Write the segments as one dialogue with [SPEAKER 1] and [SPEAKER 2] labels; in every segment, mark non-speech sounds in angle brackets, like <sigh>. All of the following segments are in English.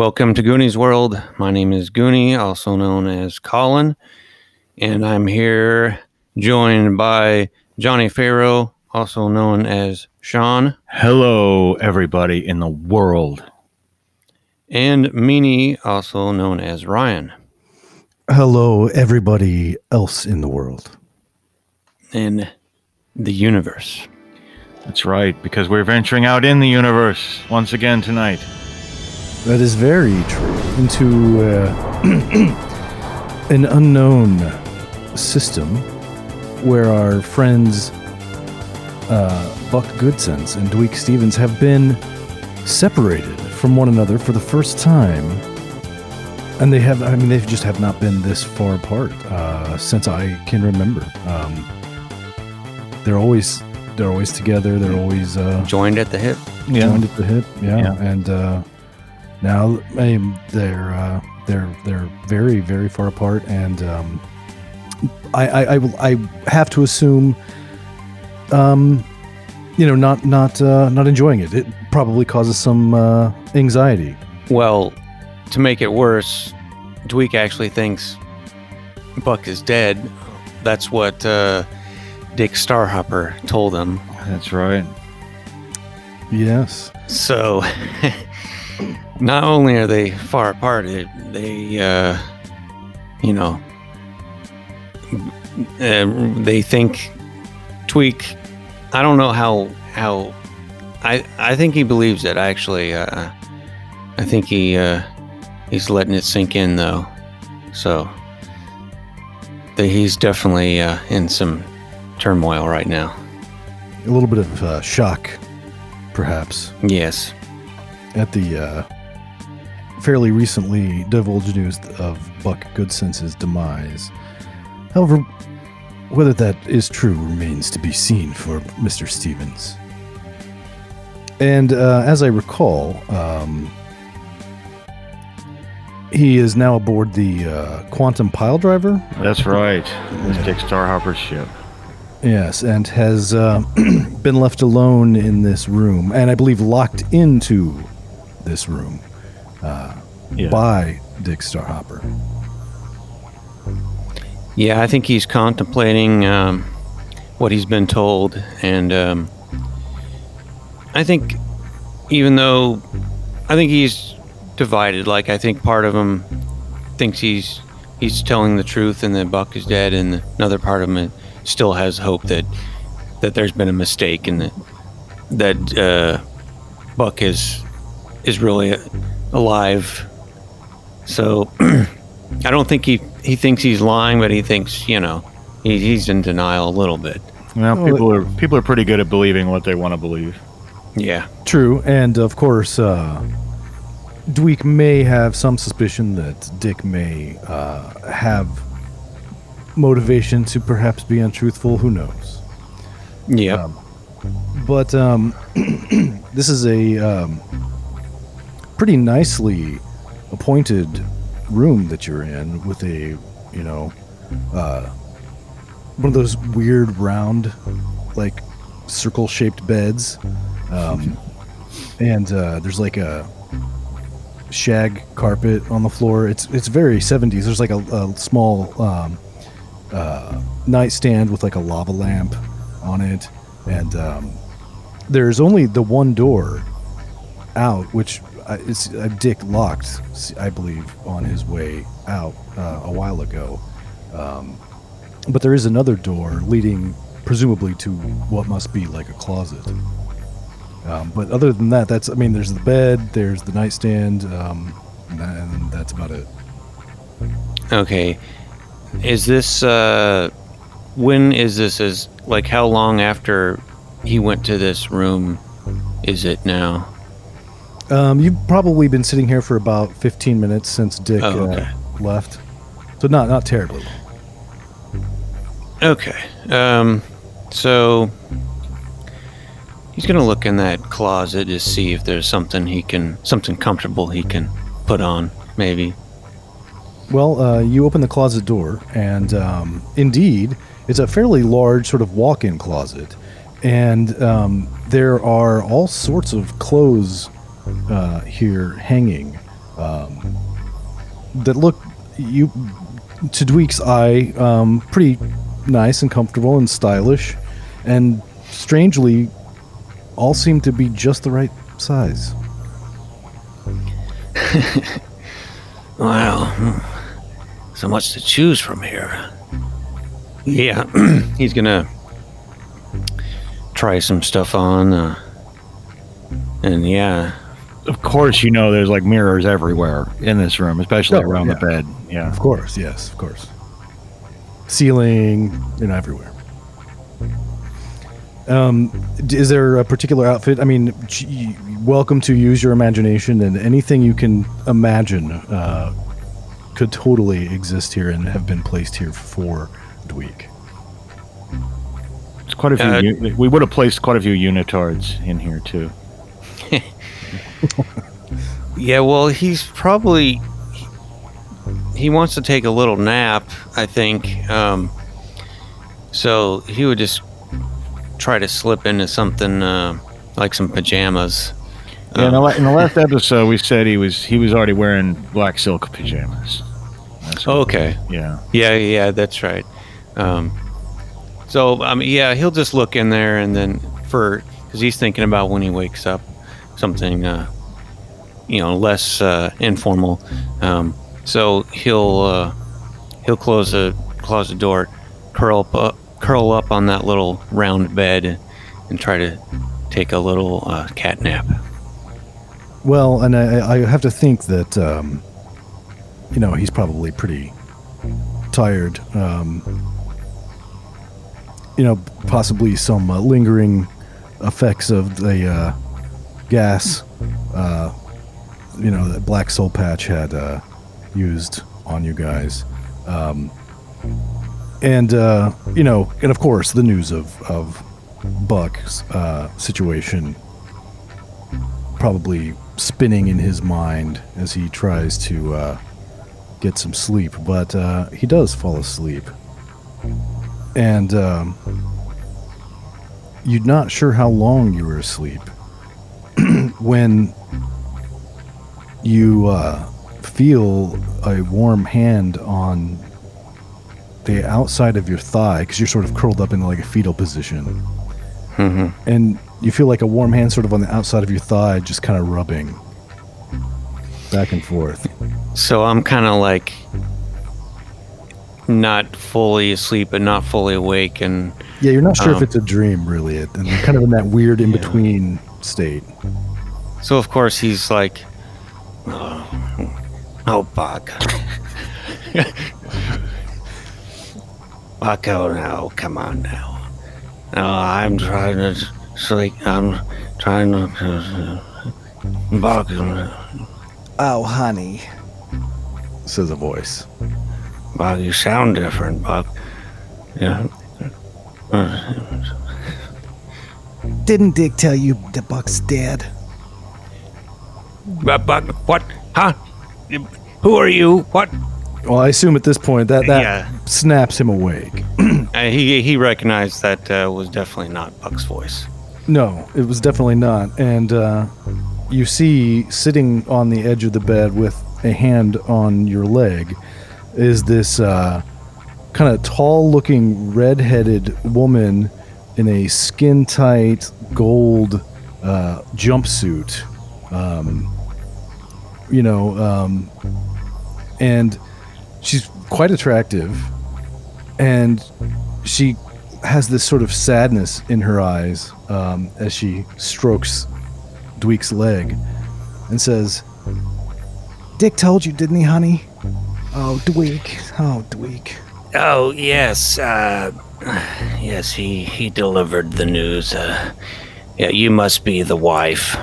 [SPEAKER 1] Welcome to Goonies World. My name is Goonie, also known as Colin, and I'm here joined by Johnny Farrow, also known as Sean,
[SPEAKER 2] Hello, everybody in the world.
[SPEAKER 1] and Meanie, also known as Ryan.
[SPEAKER 3] Hello, everybody else in the world.
[SPEAKER 1] in the universe.
[SPEAKER 2] That's right, because we're venturing out in the universe once again tonight.
[SPEAKER 3] That is very true. Into uh, <clears throat> an unknown system where our friends uh, Buck Goodsense and Dweek Stevens have been separated from one another for the first time. And they have, I mean, they just have not been this far apart uh, since I can remember. Um, they're always, they're always together. They're always uh,
[SPEAKER 1] Joined at the hip.
[SPEAKER 3] joined at the hip. Yeah,
[SPEAKER 2] Yeah.
[SPEAKER 3] and uh, now they're uh, they're they're very very far apart, and um, I, I I I have to assume, um, you know, not not uh, not enjoying it. It probably causes some uh, anxiety.
[SPEAKER 1] Well, to make it worse, Dweek actually thinks Buck is dead. That's what uh, Dick Starhopper told him.
[SPEAKER 2] That's right.
[SPEAKER 3] Yes.
[SPEAKER 1] So, <laughs> not only are they far apart, it, they, uh, you know, uh, they think Tweak. I don't know how how. I I think he believes it. Actually, uh, I think he uh, he's letting it sink in though. So, he's definitely uh, in some turmoil right now.
[SPEAKER 3] A little bit of uh, shock, perhaps.
[SPEAKER 1] Yes.
[SPEAKER 3] at the uh, fairly recently divulged news of Buck Goodsense's demise. However, whether that is true remains to be seen for Mr. Stevens. And uh, as I recall, um, he is now aboard the uh, Quantum Pile Driver.
[SPEAKER 2] That's right. It's Dick Starhopper's ship.
[SPEAKER 3] Yes, and has uh, <clears throat> been left alone in this room, and I believe locked into this room
[SPEAKER 2] Yeah.
[SPEAKER 3] by Dick Starhopper.
[SPEAKER 1] Yeah, I think he's contemplating um, what he's been told, and um, I think even though I think he's divided, like I think part of him thinks he's he's telling the truth and that Buck is dead, and another part of him still has hope that that there's been a mistake and that that uh, Buck is is really alive. So <clears throat> I don't think he he thinks he's lying, but he thinks you know he, he's in denial a little bit.
[SPEAKER 2] Well, people are people are pretty good at believing what they want to believe.
[SPEAKER 1] Yeah,
[SPEAKER 3] True, and of course, uh, Dweek may have some suspicion that Dick may uh, have motivation to perhaps be untruthful. Who knows?
[SPEAKER 1] yeah,
[SPEAKER 3] Um, But um, <clears throat> this is a um, pretty nicely appointed room that you're in with a, you know, uh, one of those weird round, like circle shaped beds. Um, and uh, there's like a shag carpet on the floor. It's it's very 70s. There's like a, a small um, uh, nightstand with like a lava lamp on it, and um, there's only the one door out, which is uh, Dick locked, I believe, on his way out uh, a while ago. Um, but there is another door leading, presumably, to what must be like a closet. Um, but other than that, that's I mean, there's the bed, there's the nightstand, um, and, and that's about it.
[SPEAKER 1] okay. Is this uh, when is this? Is like how long after he went to this room? Is it now?
[SPEAKER 3] Um, you've probably been sitting here for about 15 minutes since Dick
[SPEAKER 1] Oh, okay.
[SPEAKER 3] uh, left, so not not terribly long.
[SPEAKER 1] Okay. Um, so he's gonna look in that closet to see if there's something he can, something comfortable he can put on, maybe.
[SPEAKER 3] Well, uh, you open the closet door, and um, indeed, it's a fairly large sort of walk-in closet, and um, there are all sorts of clothes uh, here hanging um, that look you to Dweek's eye um, pretty nice and comfortable and stylish, and strangely, all seem to be just the right size. <laughs>
[SPEAKER 1] Wow. So much to choose from here. Yeah, <clears throat> he's gonna try some stuff on. Uh, and yeah,
[SPEAKER 2] Of course, you know there's like mirrors everywhere in this room, especially
[SPEAKER 3] Oh,
[SPEAKER 2] around
[SPEAKER 3] yeah.
[SPEAKER 2] the bed. Yeah.
[SPEAKER 3] Of course, yes, of course. Ceiling, you know, everywhere. Um, is there a particular outfit? I mean, g- welcome to use your imagination, and anything you can imagine uh, could totally exist here and have been placed here for Dweek.
[SPEAKER 2] It's quite a few.
[SPEAKER 1] Uh,
[SPEAKER 2] u- we would have placed quite a few unitards in here too. <laughs>
[SPEAKER 1] yeah. Well, he's probably he wants to take a little nap. I think. Um, so he would just try to slip into something uh, like some pajamas.
[SPEAKER 2] Yeah, in, the,
[SPEAKER 1] Um,
[SPEAKER 2] in the last <laughs> episode, we said he was he was already wearing black silk pajamas.
[SPEAKER 1] Okay.
[SPEAKER 2] Yeah.
[SPEAKER 1] Yeah, yeah, that's right. Um, so, I mean, yeah, he'll just look in there and then for because he's thinking about when he wakes up, something, uh, you know, less uh, informal. Um, so he'll uh, he'll close the close the door, curl up, uh, curl up on that little round bed, and try to take a little uh, cat nap.
[SPEAKER 3] Well, and I, I have to think that, um, you know, he's probably pretty tired. Um, you know, possibly some uh, lingering effects of the uh, gas, uh, you know, that Black Soul Patch had uh, used on you guys. Um, and, uh, you know, and of course, the news of, of Buck's uh, situation probably spinning in his mind as he tries to uh, get some sleep. But uh, he does fall asleep. And um, you're not sure how long you were asleep when you uh, feel a warm hand on the outside of your thigh because you're sort of curled up in like a fetal position.
[SPEAKER 1] Hmm
[SPEAKER 3] and you feel like a warm hand sort of on the outside of your thigh just kind of rubbing back and forth.
[SPEAKER 1] So I'm kind of like not fully asleep but not fully awake, and
[SPEAKER 3] yeah you're not sure if
[SPEAKER 1] Um,
[SPEAKER 3] it's a dream really. And kind of in that weird in between state
[SPEAKER 1] so of course he's like, "Oh, oh Buck, Buck, oh come on now. No, I'm trying to sleep. I'm trying to. Uh, Buck,
[SPEAKER 4] Oh, honey.
[SPEAKER 3] says a voice
[SPEAKER 1] Buck, you sound different, Buck. Yeah.
[SPEAKER 4] Didn't Dick tell you the Buck's dead?
[SPEAKER 1] Buck, Buck, what? Huh? Who are you? What?
[SPEAKER 3] well i assume at this point that that
[SPEAKER 1] Yeah.
[SPEAKER 3] snaps him awake <clears throat>
[SPEAKER 1] Uh, he he recognized that uh, was definitely not Buck's voice.
[SPEAKER 3] no it was definitely not and uh, you see sitting on the edge of the bed with a hand on your leg is this uh, kind of tall looking red-headed woman in a skin tight gold uh, jumpsuit um, you know um, and she's quite attractive and she has this sort of sadness in her eyes um, as she strokes Dweek's leg and says,
[SPEAKER 4] Dick told you, didn't he, honey? Oh, Dweek. Oh, Dweek.
[SPEAKER 1] Oh yes, uh, yes. He he delivered the news. Uh, yeah, you must be the wife.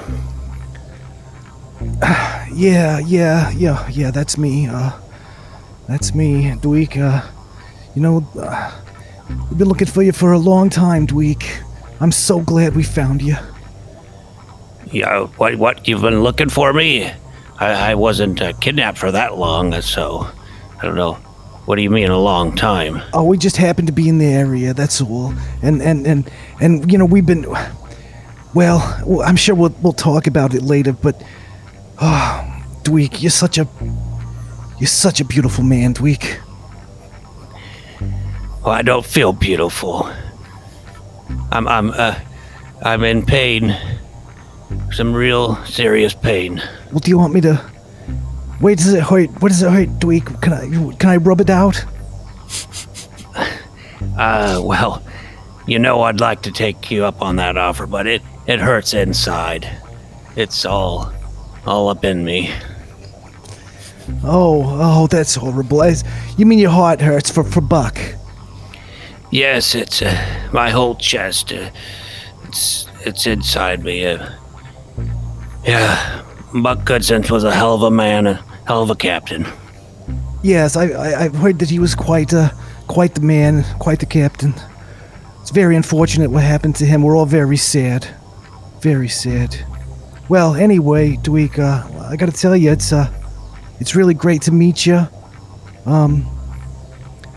[SPEAKER 1] <sighs>
[SPEAKER 4] Yeah, yeah, yeah, yeah, that's me. Uh, that's me, Dweek. Uh, you know, uh, we've been looking for you for a long time, Dweek. I'm so glad we found you.
[SPEAKER 1] Yeah. What what? You've been looking for me? I I wasn't uh, kidnapped for that long, so I don't know. What do you mean a long time?
[SPEAKER 4] Oh, we just happened to be in the area. That's all. And and and and you know, we've been. Well, well, I'm sure we'll we'll talk about it later. But, oh, <sighs>
[SPEAKER 3] Dweek, you're such a you're such a beautiful man, Dweek.
[SPEAKER 1] Well, I don't feel beautiful. I'm I'm uh, I'm in pain. Some real serious pain.
[SPEAKER 3] Well, do you want me to? Wait, does it hurt? What does it hurt, Dweek? Can I can I rub it out? <sighs>
[SPEAKER 1] Uh, well, you know I'd like to take you up on that offer, but it it hurts inside. It's all all up in me.
[SPEAKER 3] Oh, oh, that's horrible. As- You mean your heart hurts for for Buck?
[SPEAKER 1] Yes, it's uh, my whole chest. Uh, it's it's inside me. Uh, yeah, Buck Goodsense was a hell of a man, a hell of a captain.
[SPEAKER 3] Yes, I, I I've heard that he was quite uh quite the man, quite the captain. It's very unfortunate what happened to him. We're all very sad, very sad. Well, anyway, Dweek, uh, I gotta tell you, it's uh, it's really great to meet you. Um,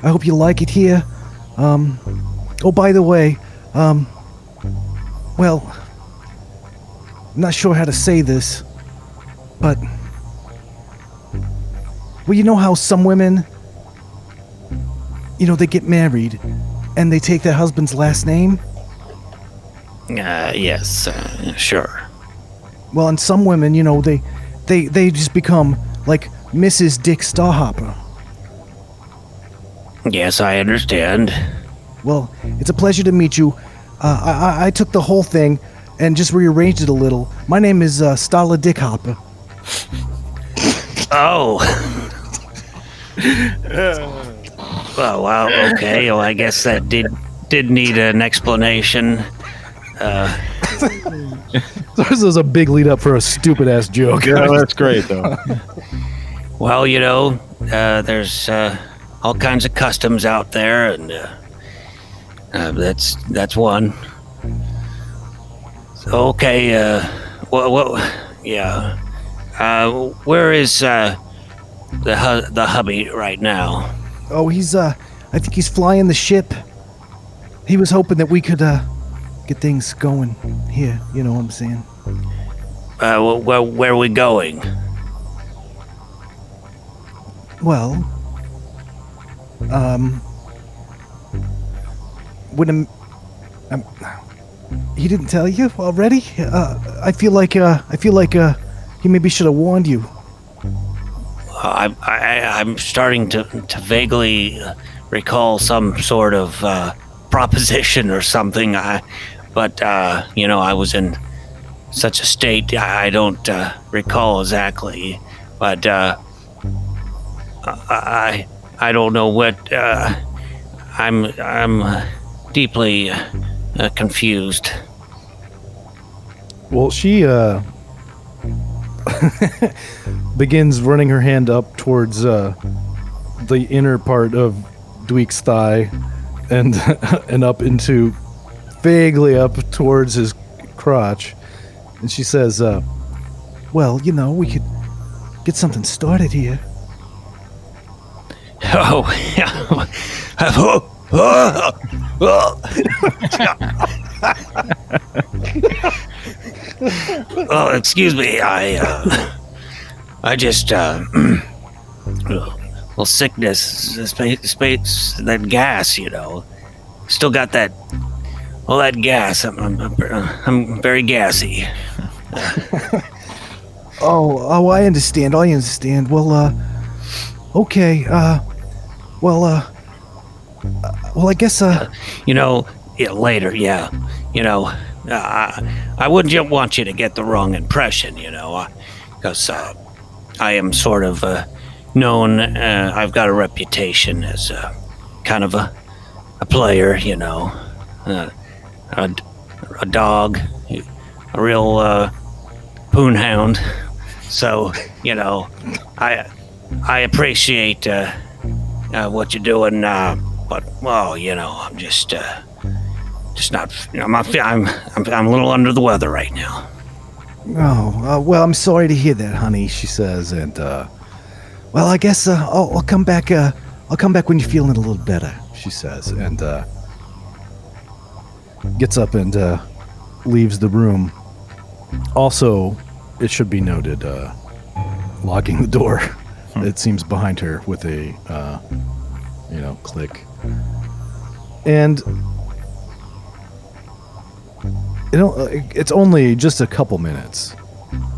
[SPEAKER 3] I hope you like it here. Um, oh, by the way, um, well, I'm not sure how to say this, but well, you know how some women, you know, they get married and they take their husband's last name?
[SPEAKER 1] Uh, yes, uh, sure.
[SPEAKER 3] Well, and some women, you know, they they they just become like Mrs. Dick Starhopper.
[SPEAKER 1] Yes, I understand.
[SPEAKER 3] Well, it's a pleasure to meet you. Uh, I, I I took the whole thing and just rearranged it a little. My name is uh, Starla Dickhopper.
[SPEAKER 1] Oh. well, well, okay. Well, I guess that did did need an explanation. <laughs>
[SPEAKER 5] This is a big lead up for a stupid ass joke.
[SPEAKER 2] Yeah, that's great though. <laughs>
[SPEAKER 1] Well, you know, uh, there's uh, all kinds of customs out there, and uh, uh, that's that's one. So, okay, uh, what, what, yeah. Uh, where is uh, the hu- the hubby right now?
[SPEAKER 3] Oh, he's uh, I think he's flying the ship. He was hoping that we could uh, get things going here. You know what I'm saying?
[SPEAKER 1] Uh, wh- wh- where are we going?
[SPEAKER 3] Well, um, when um, um, he didn't tell you already. Uh, I feel like uh, I feel like uh, he maybe should have warned you.
[SPEAKER 1] I, I, I'm starting to, to vaguely recall some sort of uh, proposition or something. I, but uh, you know, I was in such a state I don't uh, recall exactly. But uh, I, I don't know what. Uh, I'm I'm deeply uh, confused.
[SPEAKER 5] Well, she uh, <laughs> begins running her hand up towards uh, the inner part of Dweek's thigh, and <laughs> and up into vaguely up towards his crotch, and she says, uh,
[SPEAKER 3] Well, you know, we could get something started here.
[SPEAKER 1] Oh, yeah. <laughs> oh, excuse me. I, uh, I just, uh, <clears throat> well, sickness, space, space, that gas, you know. Still got that, all that gas. I'm, I'm, I'm, very gassy. <laughs>
[SPEAKER 3] Oh, oh, I understand. I understand. Well, uh, okay. Uh, well, uh, uh, well, I guess, uh,
[SPEAKER 1] You know, yeah, later, yeah. You know, uh, I, I wouldn't want you to get the wrong impression, you know, because uh, I am sort of uh, known, uh, I've got a reputation as a kind of a, a player, you know, uh, a, a dog, a real uh, poonhound. So, you know, I, I appreciate uh, uh, what you're doing, uh, but, well, you know, I'm just. Uh, just not. I'm not. I'm. I'm. I'm a little under the weather right now.
[SPEAKER 3] oh, uh, well, I'm sorry to hear that, honey. She says, and uh, well, I guess I'll, I'll come back. Uh, I'll come back when you're feeling a little better.
[SPEAKER 5] she says, and uh, gets up and uh, leaves the room. Also, it should be noted, uh,
[SPEAKER 3] locking the door. It seems behind her with a, uh, you know, click. And you know, uh, it's only just a couple minutes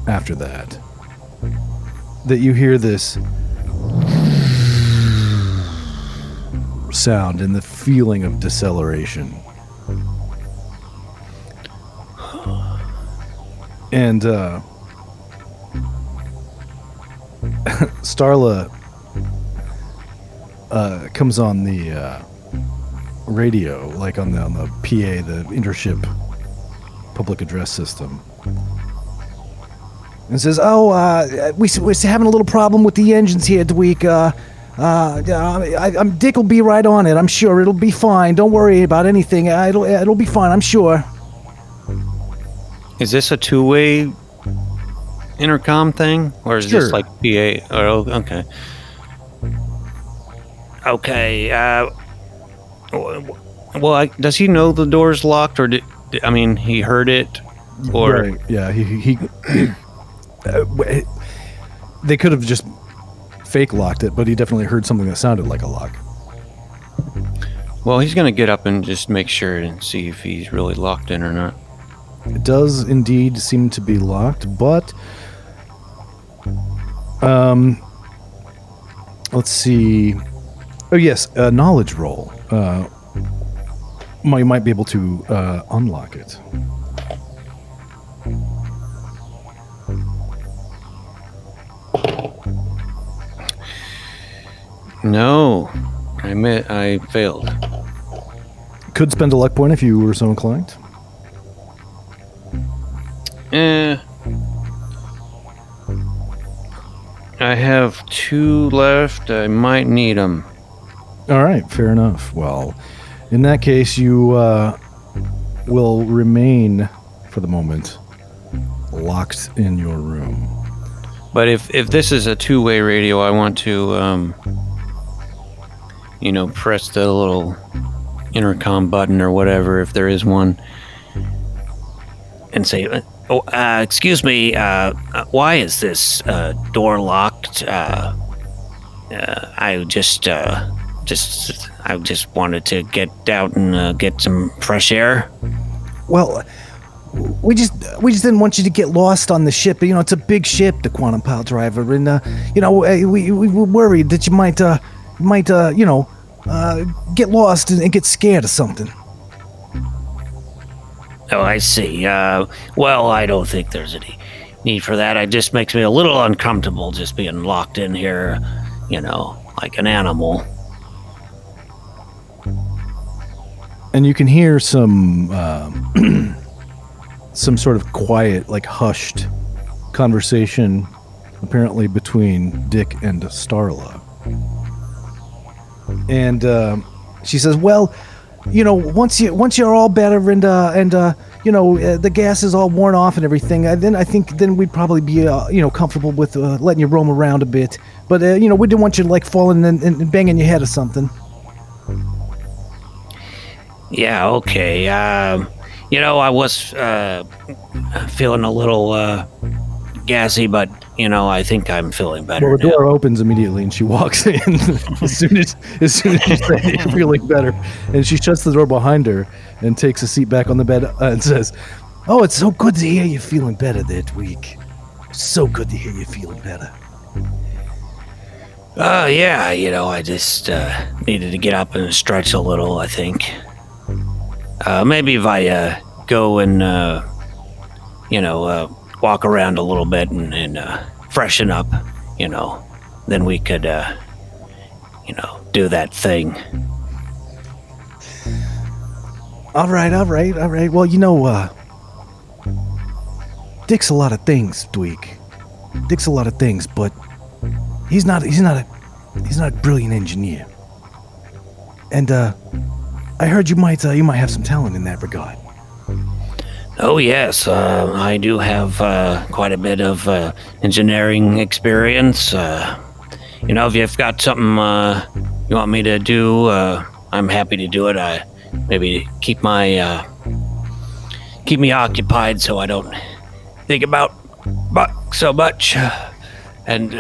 [SPEAKER 3] after that that you hear this sound and the feeling of deceleration. And uh <laughs> Starla uh, comes on the uh, radio, like on the on the PA, the intership public address system, and says, "Oh, uh, we we're having a little problem with the engines here, Dweek. Uh, uh, I, I'm Dick will be right on it. I'm sure it'll be fine. Don't worry about anything. It'll it'll be fine. I'm sure."
[SPEAKER 1] Is this a two-way intercom thing, or is
[SPEAKER 3] Sure.
[SPEAKER 1] this like PA? Oh, okay. Okay. Uh, well, I, does he know the door's locked, or did, I mean, he heard it, or
[SPEAKER 3] Right, yeah, he he. he uh, they could have just fake locked it, but he definitely heard something that sounded like a lock.
[SPEAKER 1] well, he's gonna get up and just make sure and see if he's really locked in or not.
[SPEAKER 3] It does indeed seem to be locked, but um, let's see. Oh yes, a knowledge roll. Uh, you might be able to uh, unlock it.
[SPEAKER 1] No, I admit I failed.
[SPEAKER 3] Could spend a luck point if you were so inclined.
[SPEAKER 1] Eh. I have two left. I might need them.
[SPEAKER 3] All right, fair enough. Well, in that case, you uh, will remain for the moment locked in your room.
[SPEAKER 1] But if if this is a two-way radio, I want to, um, you know, press the little intercom button or whatever, if there is one, and say, "Oh, uh, excuse me. Uh, uh, why is this uh, door locked? Uh, uh, I just, uh, just, I just wanted to get out and uh, get some fresh air."
[SPEAKER 4] Well, we just we just didn't want you to get lost on the ship. You know, it's a big ship, the Quantum Pile Driver, and uh, you know uh, we, we were worried that you might uh might uh you know uh get lost and, get scared or something.
[SPEAKER 1] Oh, I see. Uh, well, I don't think there's any need for that. It just makes me a little uncomfortable just being locked in here, you know, like an animal.
[SPEAKER 3] and you can hear some um, <clears throat> some sort of quiet, like hushed conversation, apparently between Dick and Starla.
[SPEAKER 4] And um she says, "Well, you know, once you once you're all better and uh and uh you know uh, the gas is all worn off and everything, uh, then I think then we'd probably be uh, you know comfortable with uh, letting you roam around a bit. But uh, you know, we didn't want you like falling and, and banging your head or something."
[SPEAKER 1] Yeah, okay. Um, you know, I was uh, feeling a little uh, gassy, but, you know, I think I'm feeling better.
[SPEAKER 3] Well, the
[SPEAKER 1] now.
[SPEAKER 3] door opens immediately, and she walks <laughs> in <laughs> as soon as as soon as you say you're feeling better, and she shuts the door behind her and takes a seat back on the bed uh, and says,
[SPEAKER 4] Oh, it's so good to hear you feeling better that week. So good to hear you feeling better.
[SPEAKER 1] Uh, yeah, you know, I just uh, needed to get up and stretch a little, I think. Uh, maybe if I uh, go and, uh, you know, uh, walk around a little bit and, and uh, freshen up, you know, then we could, uh, you know, do that thing.
[SPEAKER 4] All right, all right, all right. Well, you know, uh, Dick's a lot of things, Dweek. Dick's a lot of things, but he's not. He's not a. He's not a brilliant engineer. And uh, I heard you might. Uh, you might have some talent in that regard.
[SPEAKER 1] Oh, yes, uh, I do have uh, quite a bit of uh, engineering experience. Uh, you know, if you've got something uh, you want me to do, uh, I'm happy to do it. I maybe keep my keep me occupied so I don't think about buck so much. and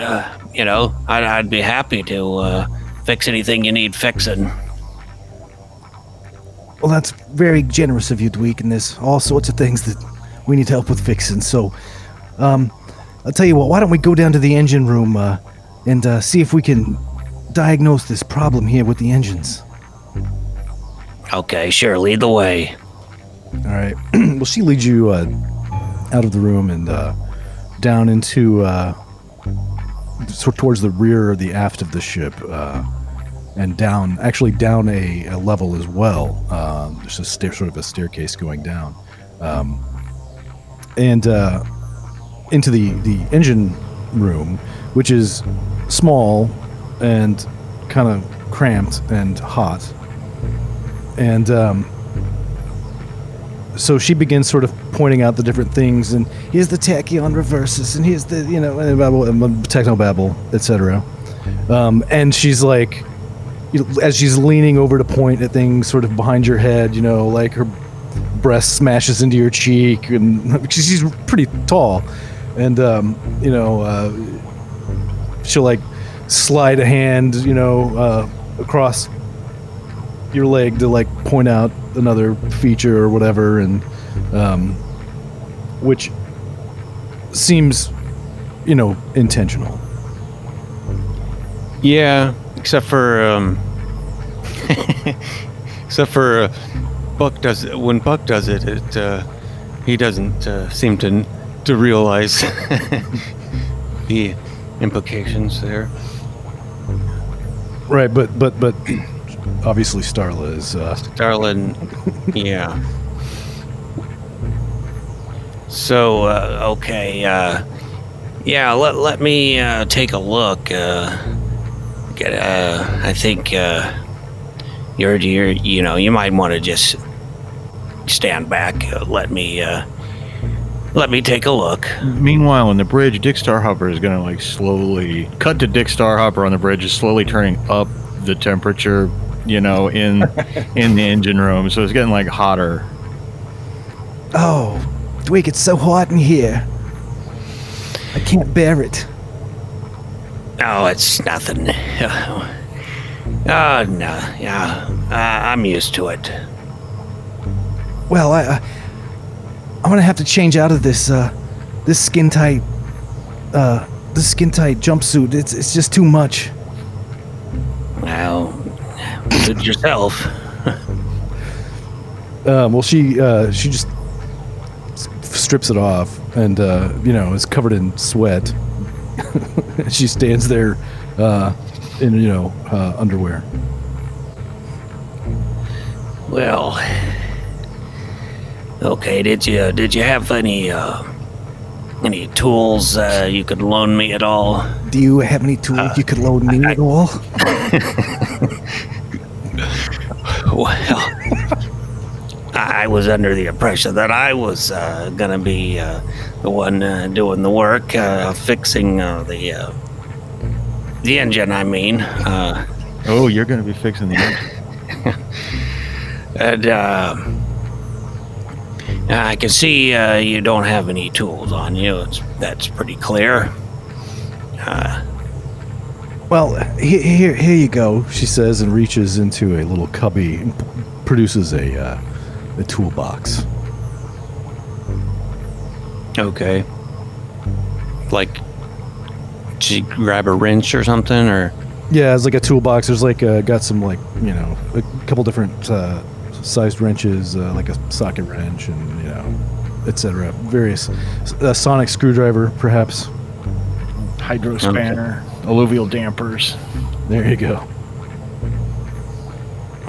[SPEAKER 1] you know, I'd, I'd be happy to fix anything you need fixing.
[SPEAKER 6] Well, that's very generous of you, Dweek, and there's all sorts of things that we need help with fixing. So, um, I'll tell you what, why don't we go down to the engine room uh, and uh, see if we can diagnose this problem here with the engines?
[SPEAKER 1] Okay, sure, lead the way.
[SPEAKER 3] All right. <clears throat> well, she leads you uh, out of the room and uh, down into uh, sort towards the rear or the aft of the ship, uh, and down, actually down a, a level as well. Um, there's a stair, sort of a staircase going down, um, and uh, into the the engine room, which is small and kind of cramped and hot, and. Um, so she begins sort of pointing out the different things and here's the tachyon reverses and here's the you know babble, techno babble etc um, and she's like you know, as she's leaning over to point at things sort of behind your head you know like her breast smashes into your cheek and <laughs> she's pretty tall. And um, you know uh, she'll like slide a hand you know uh, across your leg to like point out another feature or whatever, and um, which seems, you know, intentional.
[SPEAKER 7] Yeah, except for um, <laughs> except for uh, Buck does it. When Buck does it, it uh, he doesn't uh, seem to to realize <laughs> the implications there.
[SPEAKER 3] Right, but but but obviously Starla is. Uh,
[SPEAKER 7] Darlin, yeah.
[SPEAKER 1] So, uh, okay, uh, yeah, let, let me uh, take a look. Uh, get, uh, I think uh, you're, you're, you know, you might want to just stand back. Uh, let me, uh, let me take a look.
[SPEAKER 2] Meanwhile, on the bridge, Dick Starhopper is going to like slowly cut to Dick Starhopper on the bridge, is slowly turning up the temperature, you know, in <laughs> in the engine room. So it's getting like hotter.
[SPEAKER 6] Oh, Dweek, it's so hot in here. I can't bear it.
[SPEAKER 1] Oh, it's nothing. Oh, no, yeah, uh, I'm used to it.
[SPEAKER 6] Well, I, I I'm gonna have to change out of this uh this skin tight uh this skin tight jumpsuit. It's it's just too much.
[SPEAKER 1] Well, suit yourself. <laughs>
[SPEAKER 3] um, well, she uh, she just strips it off, and uh, you know is covered in sweat. <laughs> she stands there uh, in you know uh, underwear.
[SPEAKER 1] Well, okay. Did you did you have any uh, any tools uh, you could loan me at all?
[SPEAKER 6] Do you have any tools you could loan me at all? <laughs>
[SPEAKER 1] Well, I was under the impression that I was uh, gonna be uh, the one uh, doing the work, uh, fixing uh, the uh, the engine. I mean, uh,
[SPEAKER 2] Oh, you're going to be fixing the engine. <laughs>
[SPEAKER 1] and uh, I can see uh, you don't have any tools on you. It's, that's pretty clear. Uh,
[SPEAKER 6] Well,
[SPEAKER 3] Here, here, here you go. She says and reaches into a little cubby and p- produces a uh, a toolbox.
[SPEAKER 7] Okay. Like, did she grab a wrench or something, or
[SPEAKER 3] Yeah, it's like a toolbox. There's like uh, got some like you know a couple different uh, sized wrenches, uh, like a socket wrench, and you know, etc. Various a sonic screwdriver, perhaps.
[SPEAKER 2] Hydro spanner, alluvial dampers.
[SPEAKER 3] There you go.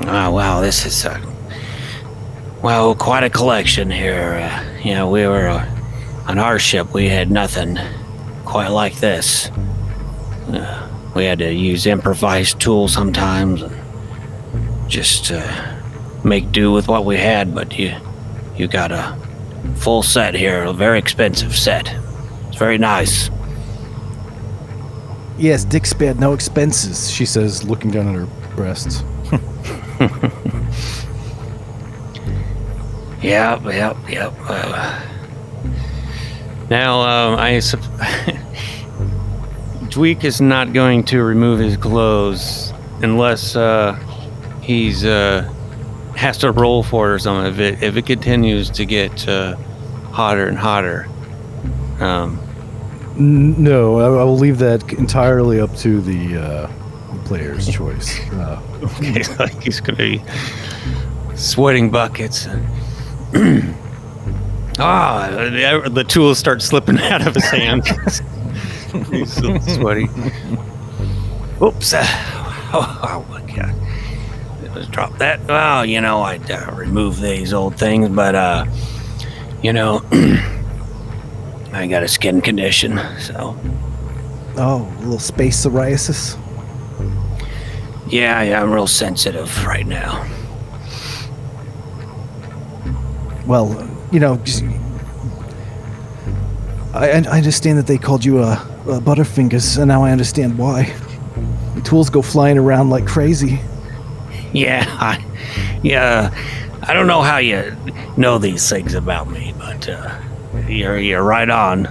[SPEAKER 1] Oh, wow, this is, uh, well, quite a collection here. Uh, you know, we were, uh, on our ship, we had nothing quite like this. Uh, we had to use improvised tools sometimes and just uh, make do with what we had, but you, you got a full set here, a very expensive set. It's very nice.
[SPEAKER 6] yes, Dick spared no expenses.
[SPEAKER 3] She says, looking down at her breasts. <laughs>
[SPEAKER 1] Yep, yep, yep. Uh,
[SPEAKER 7] now? Um, I sup- <laughs>
[SPEAKER 8] Dweek is not going to remove his clothes unless uh, he's uh, has to roll for it or something. If it if it continues to get uh, hotter and hotter, um,
[SPEAKER 3] No, I, I will leave that entirely up to the, uh, player's <laughs> choice. Uh,
[SPEAKER 8] it's <laughs> like he's gonna be sweating buckets. <clears throat> Ah, the, the tools start slipping <laughs> out of his hand. he's so sweaty.
[SPEAKER 1] Oops. Uh, oh, oh my god. Let's drop that. Well, you know, I'd uh, remove these old things, but, uh, you know, <clears throat> I got a skin condition, so.
[SPEAKER 9] Oh, a little space psoriasis.
[SPEAKER 1] Yeah, yeah, I'm real sensitive right now.
[SPEAKER 9] Well, you know, I, I I understand that they called you a, uh, Butterfingers, and now I understand why. The tools go flying around like crazy.
[SPEAKER 1] Yeah, I, yeah, I don't know how you know these things about me, but uh, you're you're right on.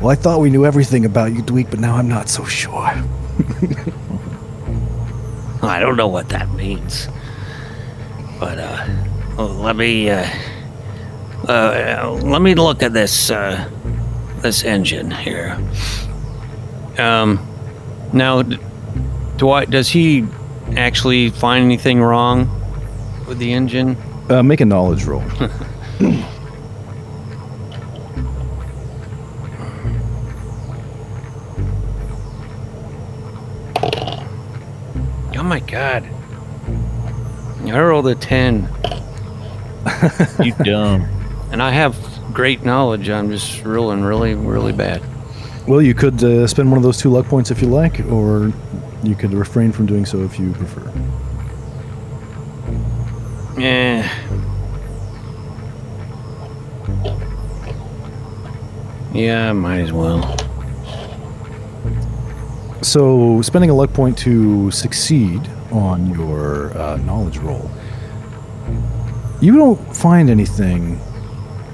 [SPEAKER 9] Well, I thought we knew everything about you, Dweek, but now I'm not so sure. <laughs>
[SPEAKER 1] I don't know what that means, but uh, well, let me uh, uh, let me look at this uh, this engine here.
[SPEAKER 8] Um, now, Dwight, does he actually find anything wrong with the engine?
[SPEAKER 3] uh, make a knowledge roll. <laughs>
[SPEAKER 8] Oh my god! I rolled a ten, <laughs>
[SPEAKER 2] You dumb.
[SPEAKER 8] And I have great knowledge. I'm just rolling really, really bad.
[SPEAKER 3] Well, you could uh, spend one of those two luck points if you like, or you could refrain from doing so if you prefer.
[SPEAKER 8] Yeah. Yeah, might as well.
[SPEAKER 3] So, spending a luck point to succeed on your uh, knowledge roll, you don't find anything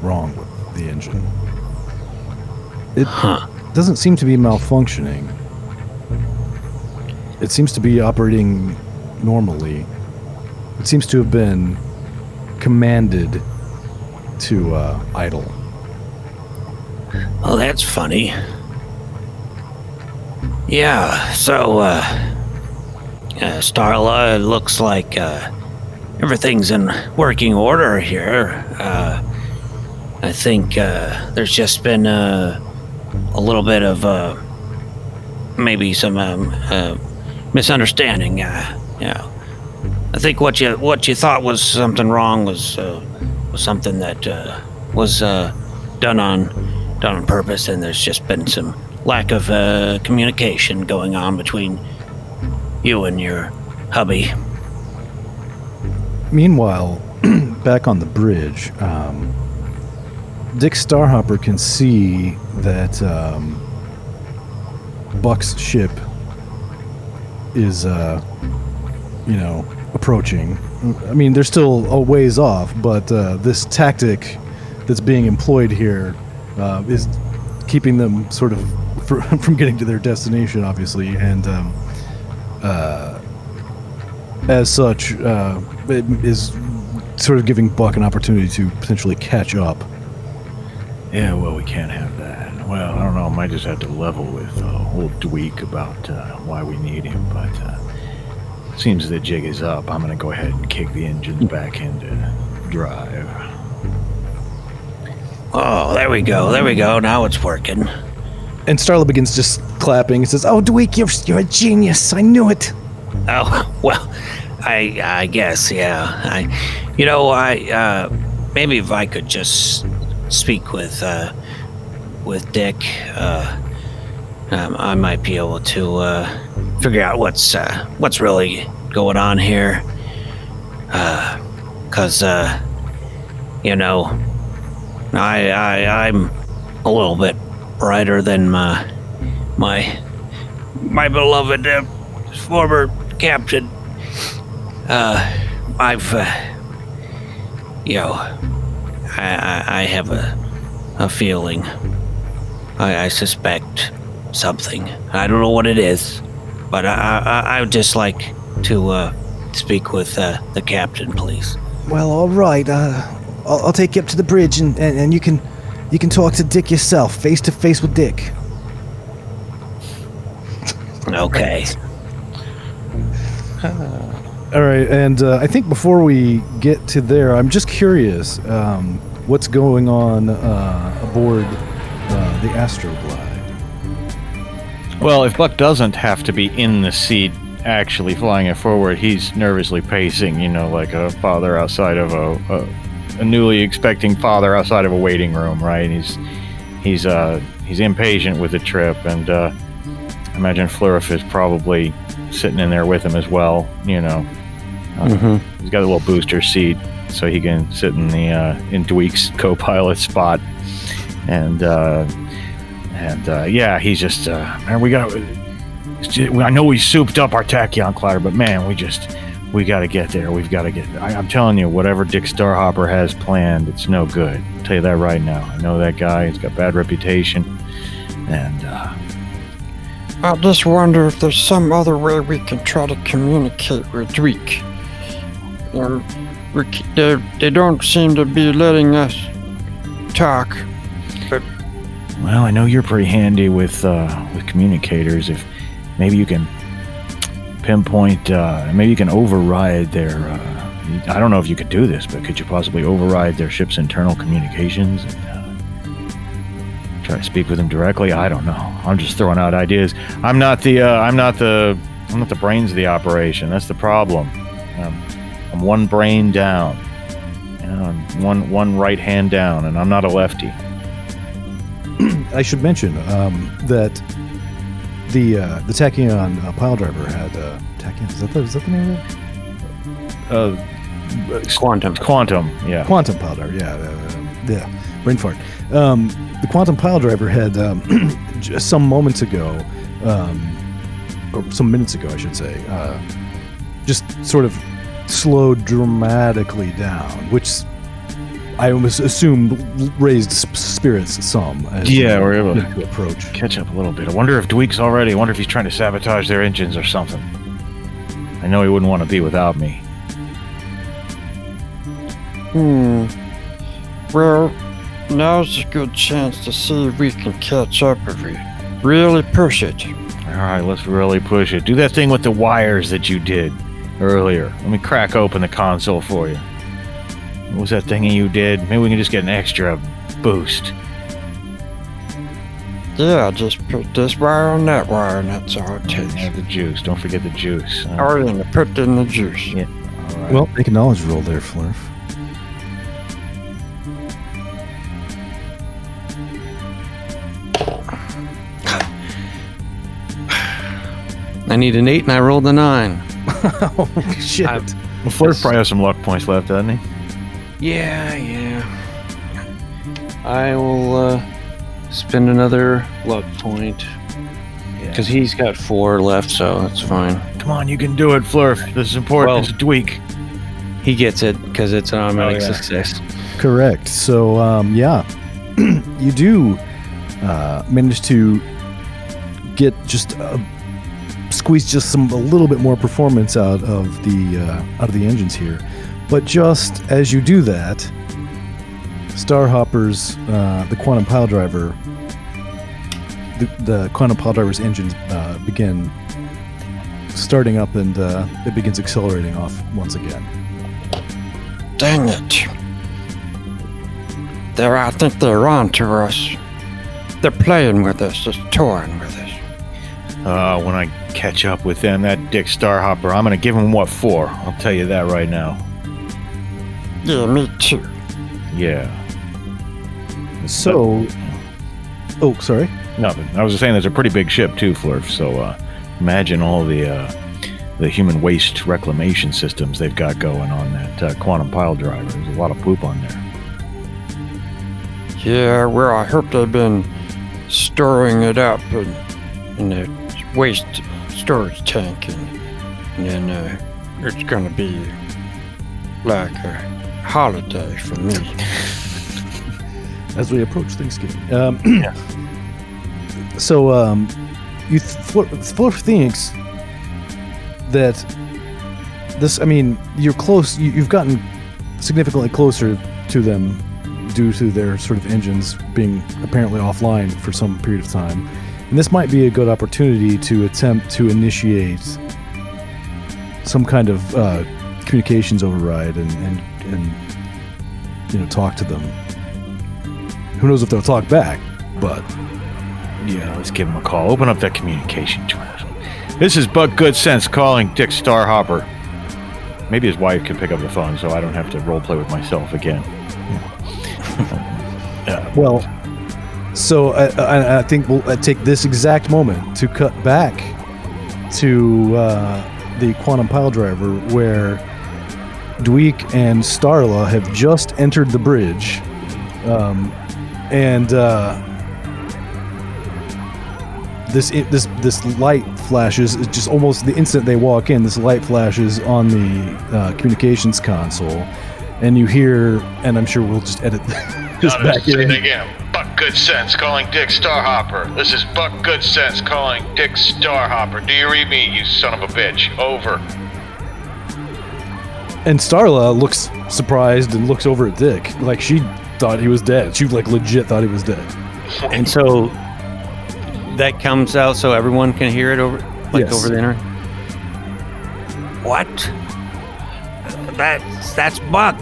[SPEAKER 3] wrong with the engine. It
[SPEAKER 1] Huh.
[SPEAKER 3] doesn't seem to be malfunctioning. It seems to be operating normally. It seems to have been commanded to uh, idle.
[SPEAKER 1] Well, that's funny. Yeah, so, uh, uh Starla, it looks like, uh, everything's in working order here. Uh, I think, uh, there's just been, uh, a little bit of, uh, maybe some, um, uh, misunderstanding, uh, you know. I think what you, what you thought was something wrong was, uh, was something that, was, done on, done on purpose, and there's just been some lack of communication going on between you and your hubby.
[SPEAKER 3] Meanwhile, <clears throat> back on the bridge, um, Dick Starhopper can see that um, Buck's ship is, uh, you know, approaching. I mean, they're still a ways off, but uh, this tactic that's being employed here uh, is keeping them sort of fr- <laughs> from getting to their destination, obviously, and um, uh, as such, uh, it is sort of giving Buck an opportunity to potentially catch up.
[SPEAKER 2] Yeah, well, we can't have that. Well, I don't know. I might just have to level with uh, old Dweek about uh, why we need him, but uh, seems the jig is up. I'm going to go ahead and kick the engines back into drive.
[SPEAKER 1] Oh, there we go. There we go. Now it's working.
[SPEAKER 3] And Starla begins just clapping and says, "Oh,
[SPEAKER 9] Dweek, you're, you're a genius. I knew it.
[SPEAKER 1] Oh <laughs> well, I I guess yeah. I, you know, I uh, maybe if I could just speak with uh, with Dick, uh, um, I might be able to uh, figure out what's uh, what's really going on here. Uh, cause uh, you know, I I I'm a little bit brighter than my my my beloved uh, former captain. Uh, I've, uh, you know, I, I, I have a, a feeling. I, I suspect
[SPEAKER 10] something. I don't know what it is, but I I, I would just like to uh, speak with uh, the captain, please.
[SPEAKER 4] Well, all right. Uh, I'll, I'll take you up to the bridge, and, and, and you can you can talk to Dick yourself, face to face with Dick.
[SPEAKER 10] Okay. <laughs>
[SPEAKER 3] All right, and uh, I think before we get to there, I'm just curious um, what's going on uh, aboard uh, the Astroglide.
[SPEAKER 2] Well, if Buck doesn't have to be in the seat actually flying it forward, he's nervously pacing, you know, like a father outside of a, a, a newly expecting father outside of a waiting room, right? He's he's uh he's impatient with the trip, and uh, I imagine Flurf is probably sitting in there with him as well, you know. Uh, He's got a little booster seat, so he can sit in the uh, in Dweek's co-pilot spot, and uh, and uh, yeah, he's just uh, man, we got. I know we souped up our tachyon clatter, but man, we just we got to get there. We've got to get. I, I'm telling you, whatever Dick Starhopper has planned, it's no good. I'll tell you that right now. I know that guy. He's got bad reputation, and uh,
[SPEAKER 11] I just wonder if there's some other way we can try to communicate with Dweek. Um, we, they, they don't seem to be letting us talk.
[SPEAKER 2] well, I know you're pretty handy with uh, with communicators. If maybe you can pinpoint, uh, maybe you can override their. Uh, I don't know if you could do this, but could you possibly override their ship's internal communications and uh, try to speak with them directly? I don't know. I'm just throwing out ideas. I'm not the. Uh, I'm not the. I'm not the brains of the operation. That's the problem. I'm one brain down. You know, I'm one one right hand down, and I'm not a lefty. <clears throat>
[SPEAKER 3] I should mention um, that the uh, the Tachyon uh, pile driver had uh, Tachyon. Is that the, is that the name of it?
[SPEAKER 2] Uh,
[SPEAKER 1] Quantum.
[SPEAKER 2] quantum. Yeah.
[SPEAKER 3] Quantum pile driver. Yeah, uh, yeah. Brain fart. Um, the quantum pile driver had um, <clears throat> just some moments ago, um, or some minutes ago, I should say, uh, just sort of slowed dramatically down, which I almost assumed raised spirits some. As
[SPEAKER 2] Yeah,
[SPEAKER 3] we
[SPEAKER 2] we're able to-
[SPEAKER 3] to approach.
[SPEAKER 2] catch up a little bit. I wonder if Dweek's already. I wonder if he's trying to sabotage their engines or something. I know he wouldn't want to be without me.
[SPEAKER 11] Hmm. Well, now's a good chance to see if we can catch up if we really push it.
[SPEAKER 2] All right, let's really push it. Do that thing with the wires that you did earlier. Let me crack open the console for you. What was that thing you did? Maybe we can just get an extra boost.
[SPEAKER 11] Yeah, just put this wire on that wire and that's all it takes.
[SPEAKER 2] Add the juice. Don't forget the juice.
[SPEAKER 11] Oh, yeah, and put in the juice.
[SPEAKER 2] Yeah. all right.
[SPEAKER 3] Well, make a knowledge roll there, Flurf.
[SPEAKER 1] I need an eight and I rolled a nine. <laughs>
[SPEAKER 3] oh shit!
[SPEAKER 1] I-
[SPEAKER 2] well, Flirt probably has some luck points left, doesn't he?
[SPEAKER 1] Yeah, yeah. I will uh, spend another luck point because he's got four left, so that's fine.
[SPEAKER 2] Come on, you can do it, Flurf. This is important.
[SPEAKER 1] Well-
[SPEAKER 2] this is Dweek.
[SPEAKER 1] He gets it because it's an automatic
[SPEAKER 2] Oh, yeah.
[SPEAKER 1] success.
[SPEAKER 3] Correct. So, um, yeah, <clears throat> you do uh, manage to get just uh, squeeze just some a little bit more performance out of the uh, out of the engines here. But just as you do that, Starhopper's uh, the quantum pile driver, the, the quantum pile driver's engines uh, begin starting up, and uh, it begins accelerating off once again.
[SPEAKER 11] Dang it. They're, I think they're on to us. They're playing with us, just toying with us.
[SPEAKER 2] Uh, when I catch up with them, that Dick Starhopper, I'm gonna give him what for. I'll tell you that right now.
[SPEAKER 11] Yeah, me too.
[SPEAKER 2] Yeah.
[SPEAKER 3] So, oh, sorry.
[SPEAKER 2] Nothing. I was just saying, there's a pretty big ship too, Flurf. So uh, imagine all the uh, the human waste reclamation systems they've got going on that uh, quantum pile driver. There's a lot of poop on there.
[SPEAKER 11] Yeah, well, I hope they've been storing it up in, in the waste storage tanking, and, then uh, it's gonna be like a holiday for me.
[SPEAKER 3] as we approach Thanksgiving. Um, <clears throat> So, um, you th- Fleur, Fleur thinks that this. I mean, you're close. You, you've gotten significantly closer to them due to their sort of engines being apparently offline for some period of time, and this might be a good opportunity to attempt to initiate some kind of uh, communications override and, and and you know talk to them. Who knows if they'll talk back, but
[SPEAKER 2] Yeah, let's give him a call. Open up that communication channel. This is Buck Goodsense calling Dick Starhopper. Maybe his wife can pick up the phone so I don't have to roleplay with myself again. <laughs>
[SPEAKER 3] Well, so I, I, I think we'll uh, take this exact moment to cut back to uh, the quantum pile driver where Dweek and Starla have just entered the bridge, um, and uh, this i- this this light flashes. It's just almost the instant they walk in. This light flashes on the uh, communications console, and you hear. And I'm sure we'll just edit <laughs> this back in.
[SPEAKER 2] again. Buck Goodsense calling Dick Starhopper. This is Buck Goodsense calling Dick Starhopper. Do you read me, you son of a bitch? Over.
[SPEAKER 3] And Starla looks surprised and looks over at Dick, like she thought he was dead. She like legit thought he was dead.
[SPEAKER 12] And so that comes out so everyone can hear it over, like
[SPEAKER 3] Yes.
[SPEAKER 12] over the internet.
[SPEAKER 1] What? That's that's Buck.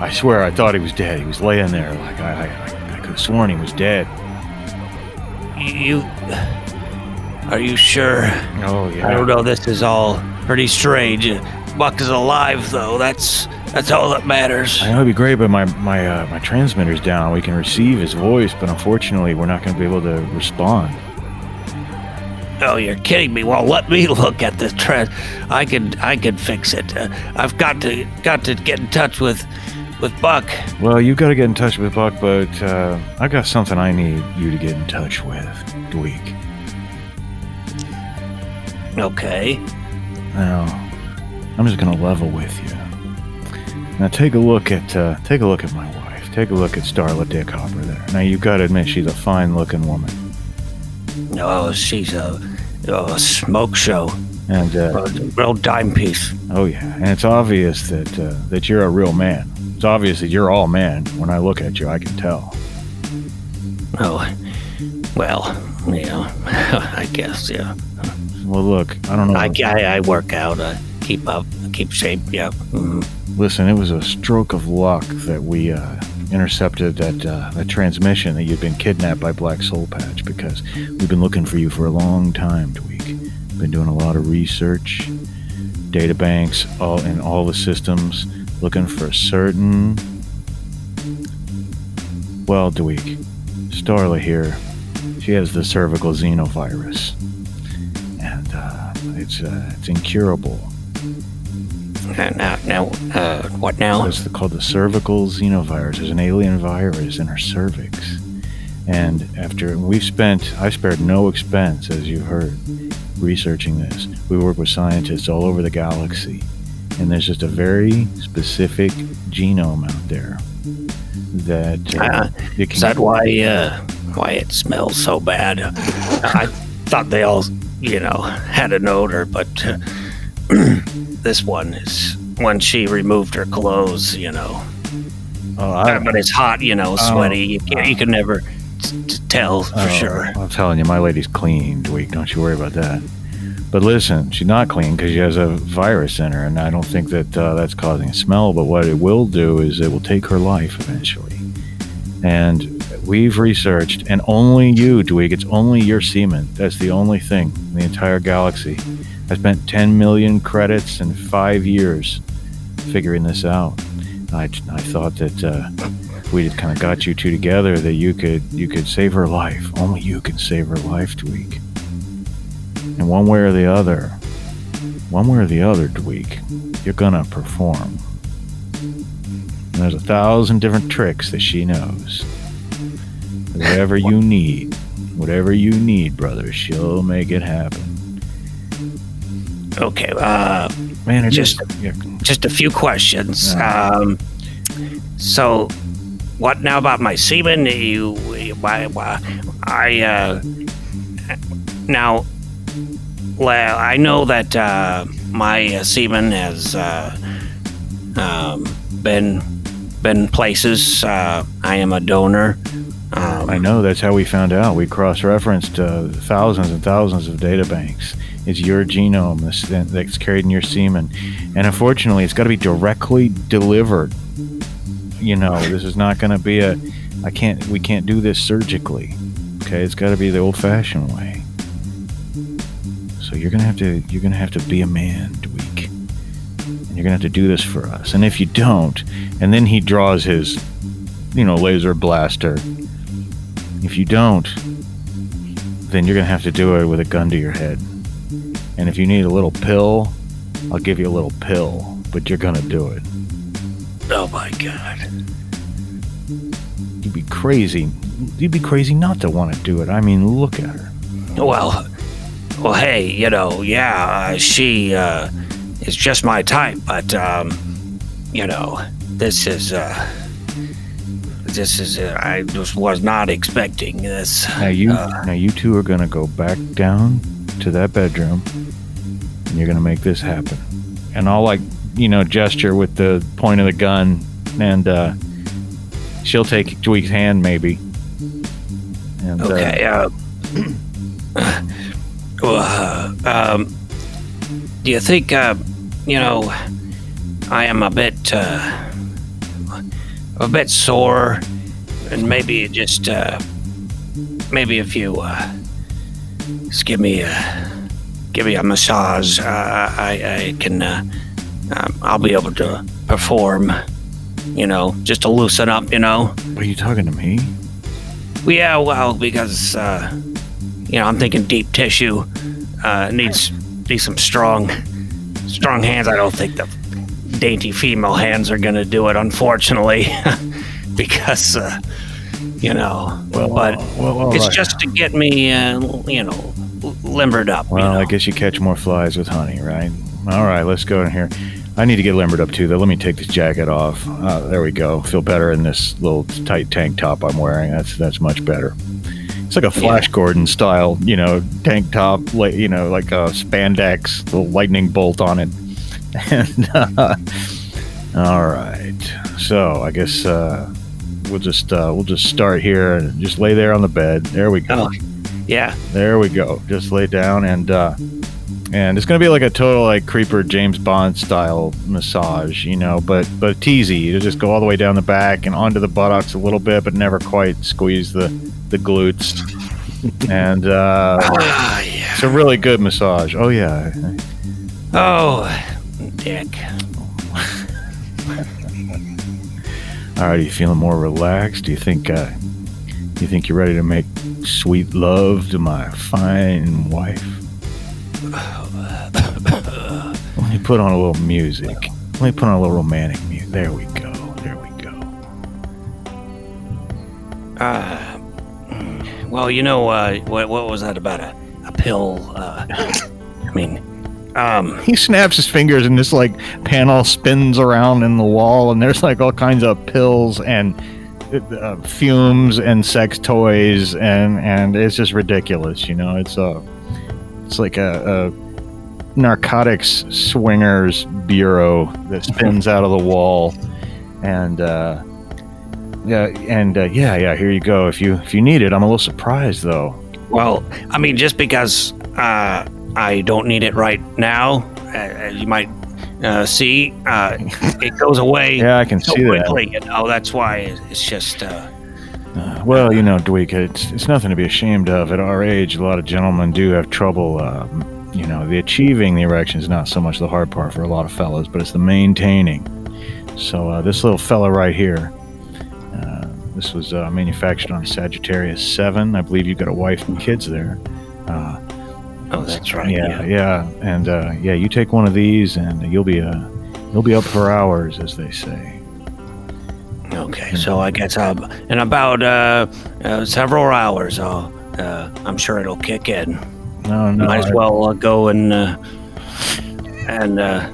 [SPEAKER 2] I swear I thought he was dead. He was laying there like I, I, Sworn he was dead.
[SPEAKER 1] You are you sure?
[SPEAKER 2] Oh, yeah.
[SPEAKER 1] I don't know. This is all pretty strange. Buck is alive, though. That's that's all that matters.
[SPEAKER 2] I know it'd be great, but my my uh, my transmitter's down. We can receive his voice, but unfortunately, we're not going to be able to respond.
[SPEAKER 1] Oh, you're kidding me. Well, let me <laughs> look at the trend. I can I could fix it. Uh, I've got to got to get in touch with with Buck.
[SPEAKER 2] Well, you've got to get in touch with Buck, but uh, I got something I need you to get in touch with, Dweek.
[SPEAKER 1] Okay.
[SPEAKER 2] Now, I'm just going to level with you. Now, take a look at uh, take a look at my wife. Take a look at Starla Dickhopper there. Now, you've got to admit she's a fine-looking woman,
[SPEAKER 1] Oh, she's a, a smoke show.
[SPEAKER 2] and uh,
[SPEAKER 1] A real dime piece.
[SPEAKER 2] Oh yeah, and it's obvious that uh, that you're a real man. It's obvious that you're all man. When I look at you, I can tell.
[SPEAKER 1] Oh, well, yeah, <laughs> I guess, yeah.
[SPEAKER 2] Well, look, I don't know.
[SPEAKER 1] I, I, I work out. I keep up, keep shape. Yeah. Mhm.
[SPEAKER 2] Listen, it was a stroke of luck that we uh, intercepted that uh, that transmission that you'd been kidnapped by Black Soul Patch because we've been looking for you for a long time, Dweek. Been doing a lot of research, data banks, all in all the systems, looking for a certain. Well, Dweek, Starla here, she has the cervical xenovirus, and uh, it's uh, it's incurable.
[SPEAKER 1] Now, now, now uh, what now?
[SPEAKER 2] It's called the cervical xenovirus. There's an alien virus in her cervix. And after we've spent, I spared no expense, as you heard, researching this. We work with scientists all over the galaxy. And there's just a very specific genome out there that uh,
[SPEAKER 1] Uh, Is that why, uh, why it smells so bad? I thought they all, you know, had an odor, but uh, <clears throat> this one is when she removed her clothes, you know.
[SPEAKER 2] Oh, I,
[SPEAKER 1] but it's hot, you know, sweaty. you, can, you can never t- t- tell for
[SPEAKER 2] Oh,
[SPEAKER 1] sure.
[SPEAKER 2] I'm telling you, my lady's clean, Dweek. Don't you worry about that. But listen, she's not clean because she has a virus in her, and I don't think that uh, that's causing a smell. But what it will do is it will take her life eventually. And we've researched, and only you, Dweek, it's only your semen. That's the only thing in the entire galaxy. I spent 10 million credits in five years figuring this out. I, I thought that uh, we just kind of got you two together that you could you could save her life. Only you can save her life, Dweek. And one way or the other, one way or the other, Dweek, you're gonna perform. And there's a thousand different tricks that she knows. Whatever you need, whatever you need, brother, she'll make it happen.
[SPEAKER 1] Okay, uh,
[SPEAKER 2] Man,
[SPEAKER 1] Just-
[SPEAKER 2] just yeah,
[SPEAKER 1] just a few questions. Um, so, what now about my semen? You, why, why, I, uh, now, well, I know that uh, my uh, semen has uh, um, been been places. Uh, I am a donor. Um,
[SPEAKER 2] I know that's how we found out. We cross-referenced uh, thousands and thousands of data banks. It's your genome that's, that's carried in your semen, and unfortunately, it's got to be directly delivered. You know, this is not going to be a. I can't. We can't do this surgically. Okay, it's got to be the old-fashioned way. So you're gonna have to. You're gonna have to be a man, Dweek. And you're gonna have to do this for us. And if you don't, and then he draws his, you know, laser blaster if you don't, then you're going to have to do it with a gun to your head. And if you need a little pill, I'll give you a little pill, but you're going to do it.
[SPEAKER 1] oh my god!
[SPEAKER 2] You'd be crazy. You'd be crazy not to want to do it. I mean, look at her.
[SPEAKER 1] Well, well, hey, you know, yeah, uh, she uh, is just my type, but um, you know, this is uh, this is uh, I just was not expecting this.
[SPEAKER 2] Now you,
[SPEAKER 1] Uh,
[SPEAKER 2] now you two are going to go back down to that bedroom, and you're going to make this happen. And I'll like, you know, gesture with the point of the gun, and uh, she'll take Dweek's hand maybe. And, uh,
[SPEAKER 1] Okay. Uh, <clears throat> well, uh, um, do you think, uh, you know, I am a bit, uh, a bit sore, and maybe just, uh, maybe if you, uh, just give me a, give me a massage, uh, I, I can, uh, um, I'll be able to perform. You know, just to loosen up. You know.
[SPEAKER 2] Are you talking to me?
[SPEAKER 1] Yeah, well, because uh, you know, I'm thinking deep tissue uh, needs needs some strong, strong hands. I don't think the dainty female hands are gonna do it, unfortunately, <laughs> because uh, you know.
[SPEAKER 2] Well,
[SPEAKER 1] but
[SPEAKER 2] well, all
[SPEAKER 1] it's
[SPEAKER 2] right.
[SPEAKER 1] just to get me, uh, you know, limbered up.
[SPEAKER 2] Well,
[SPEAKER 1] you know?
[SPEAKER 2] I guess you catch more flies with honey, right? All right, let's go in here. I need to get limbered up too, though. Let me take this jacket off. Uh, there we go. Feel better in this little tight tank top I'm wearing. That's that's much better. It's like a Flash Gordon style, you know, tank top, like you know, like a spandex, little lightning bolt on it. <laughs> And uh, all right, so I guess uh, we'll just uh, we'll just start here and just lay there on the bed. There we go.
[SPEAKER 1] Oh, yeah.
[SPEAKER 2] There we go. Just lay down and uh and it's gonna be like a total like creeper James Bond style massage, you know, but but teasy. You just go all the way down the back and onto the buttocks a little bit, but never quite squeeze the the glutes. and uh
[SPEAKER 1] Ah, yeah.
[SPEAKER 2] it's a really good massage. Oh yeah.
[SPEAKER 1] Oh, dick.
[SPEAKER 2] All right, are you feeling more relaxed? Do you think uh you think you're ready to make sweet love to my fine wife? Let me put on a little music. Let me put on a little romantic music. There we go. There we go.
[SPEAKER 1] Uh, well, you know, uh, what, what was that about a, a pill? Uh, I mean, um, <laughs>
[SPEAKER 2] He snaps his fingers and this like panel spins around in the wall, and there's like all kinds of pills and uh, fumes and sex toys, and and it's just ridiculous. You know, it's a it's like a, a narcotics swingers bureau that spins out of the wall, and. uh yeah, and uh, yeah, yeah. Here you go. If you if you need it, I'm a little surprised though.
[SPEAKER 1] well, I mean, just because uh, I don't need it right now, uh, as you might uh, see, uh, it goes away <laughs>
[SPEAKER 2] Yeah, I can
[SPEAKER 1] so
[SPEAKER 2] see that.
[SPEAKER 1] quickly. You know, that's why it's just.
[SPEAKER 2] Well, you know, Dweek, it's, it's nothing to be ashamed of. At our age, a lot of gentlemen do have trouble. You know, the achieving the erection is not so much the hard part for a lot of fellas, but it's the maintaining. So uh, this little fella right here, this was uh, manufactured on Sagittarius 7. I believe you've got a wife and kids there. Uh,
[SPEAKER 1] oh, that's right.
[SPEAKER 2] yeah, yeah, and uh, yeah, you take one of these, and you'll be uh, you'll be up for hours, as they say.
[SPEAKER 1] Okay, so I guess uh, in about uh, uh, several hours, I'll, uh, I'm sure it'll kick in.
[SPEAKER 2] No, no,
[SPEAKER 1] Might as well uh, go and uh, and uh,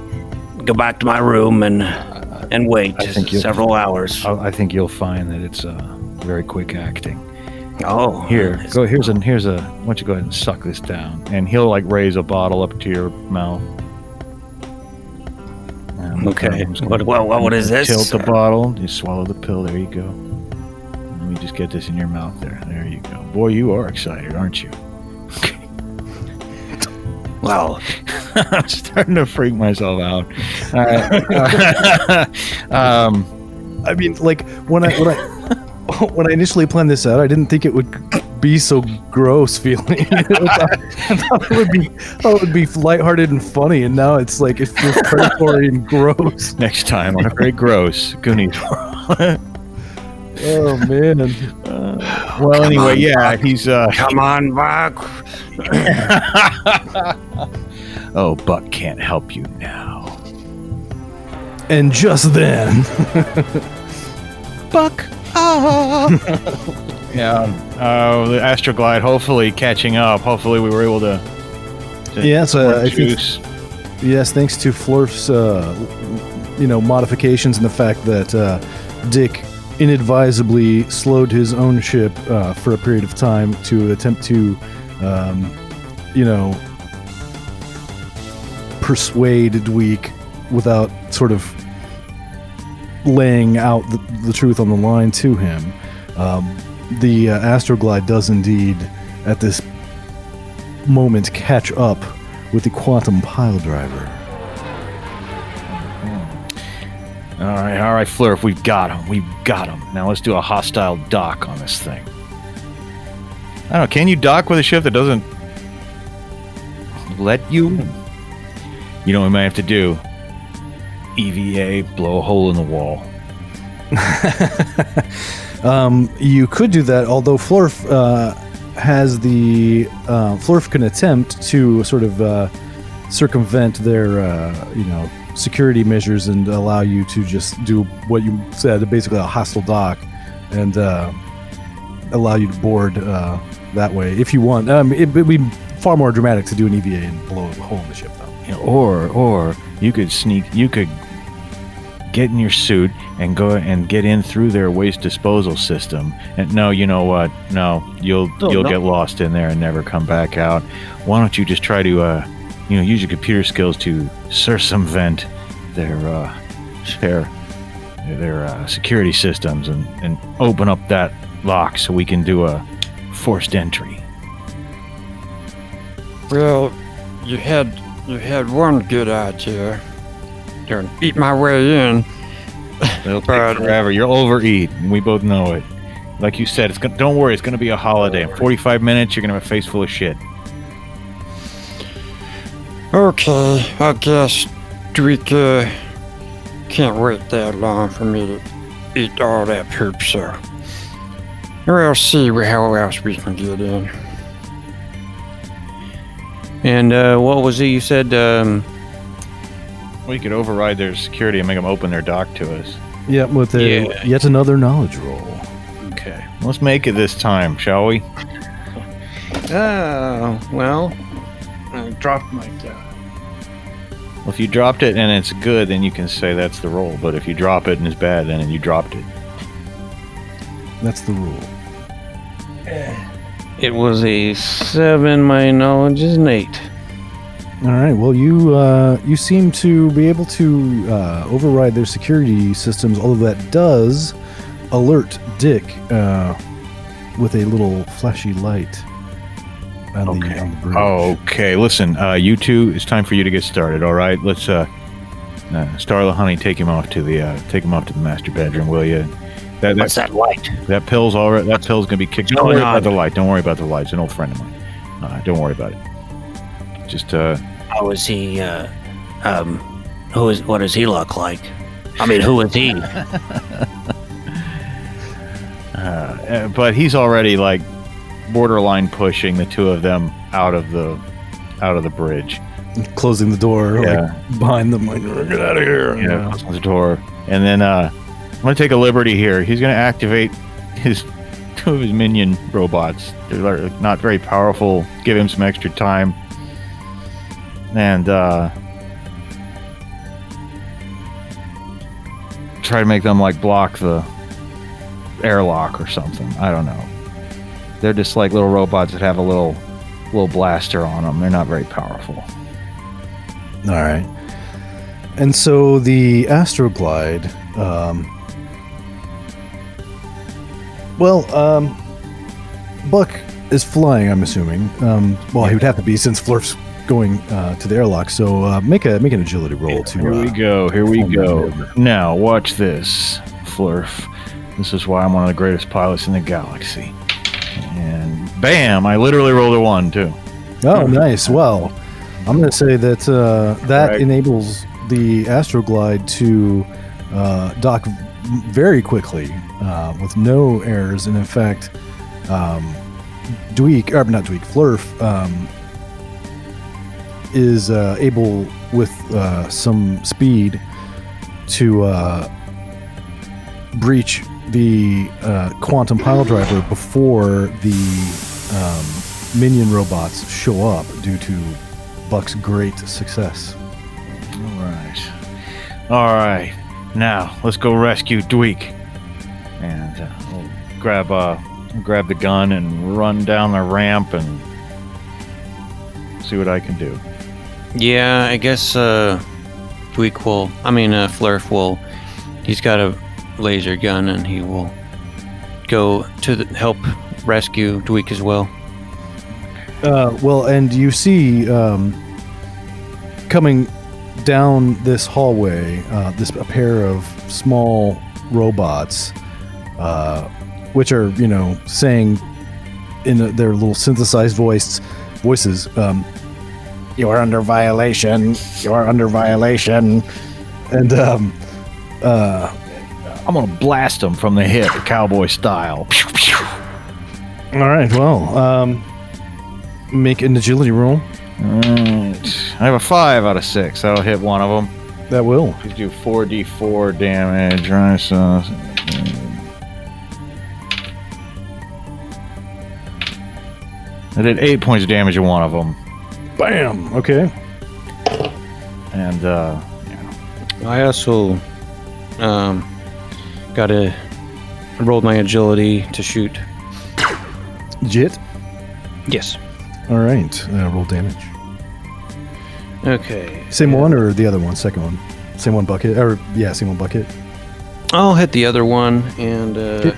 [SPEAKER 1] go back to my room and and wait
[SPEAKER 2] I think
[SPEAKER 1] several hours.
[SPEAKER 2] I I think you'll find that it's uh, very quick acting.
[SPEAKER 10] Oh,
[SPEAKER 2] Here, go. Here's a here's a. Why don't you go ahead and suck this down? And he'll like raise a bottle up to your mouth. And,
[SPEAKER 10] Okay. What, what, what, what is this?
[SPEAKER 2] Tilt the bottle. You swallow the pill. There you go. Let me just get this in your mouth. There. There you go. Boy, you are excited, aren't you? <laughs>
[SPEAKER 10] Well, <laughs>
[SPEAKER 2] I'm starting to freak myself out. All right. <laughs> um,
[SPEAKER 3] I mean, like when I when I <laughs> when I initially planned this out, I didn't think it would be so gross feeling. I, thought, I thought it would be, oh, it would be lighthearted and funny, and now it's like it feels predatory and gross.
[SPEAKER 2] next time on a very gross Goonies.
[SPEAKER 3] Oh man,
[SPEAKER 2] well, anyway, yeah, he's. uh
[SPEAKER 10] come on, Buck.
[SPEAKER 2] Oh, Buck can't help you now.
[SPEAKER 3] and just then,
[SPEAKER 2] Buck. Ah. yeah. Uh, the Astroglide, hopefully catching up. Hopefully, we were able to. to
[SPEAKER 3] Yes, uh, I think- yes, thanks to Florf's, uh, you know, modifications and the fact that uh, Dick inadvisably slowed his own ship uh, for a period of time to attempt to, um, you know, persuade Dweek without sort of laying out the, the truth on the line to him. Um, the uh, Astroglide does indeed, at this moment, catch up with the quantum pile driver.
[SPEAKER 2] All right, all right, Flurf, we've got him. We've got him. Now let's do a hostile dock on this thing. I don't know. Can you dock with a ship that doesn't let you? You know what we might have to do? EVA, blow a hole in the wall. <laughs>
[SPEAKER 3] Um, you could do that, although Florf uh, has the uh, Florf can attempt to sort of uh, circumvent their uh, you know security measures and allow you to just do what you said, basically a hostile dock, and uh, allow you to board uh, that way if you want. Um, it would be far more dramatic to do an EVA and blow a hole in the ship, though.
[SPEAKER 2] Or or you could sneak. You could get in your suit and go and get in through their waste disposal system. And no, you know what? No, you'll
[SPEAKER 1] Oh,
[SPEAKER 2] you'll
[SPEAKER 1] no.
[SPEAKER 2] get lost in there and never come back out. Why don't you just try to uh, you know, use your computer skills to circumvent their uh, their their uh, security systems and and open up that lock so we can do a forced entry.
[SPEAKER 11] Well, you had you had one good idea. You're gonna eat my way in.
[SPEAKER 2] It'll take
[SPEAKER 11] But-
[SPEAKER 2] forever. You'll overeat, and we both know it. Like you said, it's gonna, don't worry. It's to be a holiday. In 45 minutes, you're to have a face full of shit.
[SPEAKER 11] Okay, I guess we uh, can't wait that long for me to eat all that poop, so we'll see how else we can get in.
[SPEAKER 1] And uh, what was it you said? Um,
[SPEAKER 2] We could override their security and make them open their dock to us.
[SPEAKER 3] Yeah, with a,
[SPEAKER 1] Yeah.
[SPEAKER 3] yet another knowledge roll.
[SPEAKER 2] Okay. Let's make it this time, shall we?
[SPEAKER 1] oh, well, I dropped my gun.
[SPEAKER 2] Well, if you dropped it and it's good, then you can say that's the roll. But if you drop it and it's bad, then you dropped it.
[SPEAKER 3] That's the rule.
[SPEAKER 1] It was a seven. My knowledge is an eight.
[SPEAKER 3] All right. Well, you uh, you seem to be able to uh, override their security systems, although that does alert Dick uh, with a little flashy light on,
[SPEAKER 2] Okay.
[SPEAKER 3] the, on the bridge.
[SPEAKER 2] Okay. Listen, uh, you two, it's time for you to get started. All right. Let's, uh, uh Starla, honey, take him off to the, uh, take him off to the master bedroom, will you? That,
[SPEAKER 10] What's
[SPEAKER 2] that,
[SPEAKER 10] that light?
[SPEAKER 2] that pill's already, that pill's gonna be kicked. Don't worry about the light. Don't worry about the light. It's an old friend of mine. Uh, don't worry about it. Just, uh,
[SPEAKER 10] How is he? Uh, um, who is? What does he look like? I mean, who is he? <laughs>
[SPEAKER 2] uh, but he's already like borderline pushing the two of them out of the, out of the bridge.
[SPEAKER 3] Closing the door
[SPEAKER 2] Yeah.
[SPEAKER 3] like, behind them. Like, get out of here. you
[SPEAKER 2] Yeah,
[SPEAKER 3] know.
[SPEAKER 2] closes the door. And then uh, I'm gonna take a liberty here. He's gonna activate his <laughs> two of his minion robots. They're not very powerful. Give him some extra time. And uh, try to make them like block the airlock or something. I don't know. They're just like little robots that have a little little blaster on them. They're not very powerful.
[SPEAKER 3] All right. And so the Astroglide, um, well, um, Buck is flying. I'm assuming. Um, well, he would have to be since Flurf's going uh, to the airlock. So uh, make a make an agility roll to.
[SPEAKER 2] Here we
[SPEAKER 3] Uh,
[SPEAKER 2] go. Here we go. Now watch this, Flurf. This is why I'm one of the greatest pilots in the galaxy. And bam! I literally rolled a one too.
[SPEAKER 3] oh, nice. Well, I'm going to say that uh, that
[SPEAKER 2] Right.
[SPEAKER 3] enables the Astroglide to uh, dock very quickly uh, with no errors, and in fact, um, Dweek, or not Dweek, Flurf um, is uh, able with uh, some speed to uh, breach the uh, quantum pile driver before the um, minion robots show up due to Buck's great success.
[SPEAKER 2] All right. All right. Now let's go rescue Dweek. And uh, I'll grab uh, grab the gun and run down the ramp and see what I can do.
[SPEAKER 1] Yeah, I guess uh, Dweek will. I mean, uh, Flurf will. He's got a laser gun, and he will go to the, help rescue Dweek as well.
[SPEAKER 3] Uh, well, and you see um, coming down this hallway, uh, this a pair of small robots, uh, which are you know saying in a, their little synthesized voice voices, um, "You're under violation. You're under violation," and um, uh,
[SPEAKER 2] I'm gonna blast them from the hip, cowboy style.
[SPEAKER 3] all right, well, um, make an agility roll.
[SPEAKER 2] Alright. I have a five out of six. That'll hit one of them.
[SPEAKER 3] That will.
[SPEAKER 2] Please do 4d4 damage. Right, so. I did eight points of damage to one of them.
[SPEAKER 3] Bam. Okay.
[SPEAKER 2] And, uh, Yeah.
[SPEAKER 1] I also um, got a I rolled my agility to shoot.
[SPEAKER 3] Jit.
[SPEAKER 1] Yes.
[SPEAKER 3] All right. Uh, roll damage.
[SPEAKER 1] Okay.
[SPEAKER 3] Same one or the other one? Second one. Same one bucket. Or yeah, same one bucket.
[SPEAKER 1] I'll hit the other one, and uh,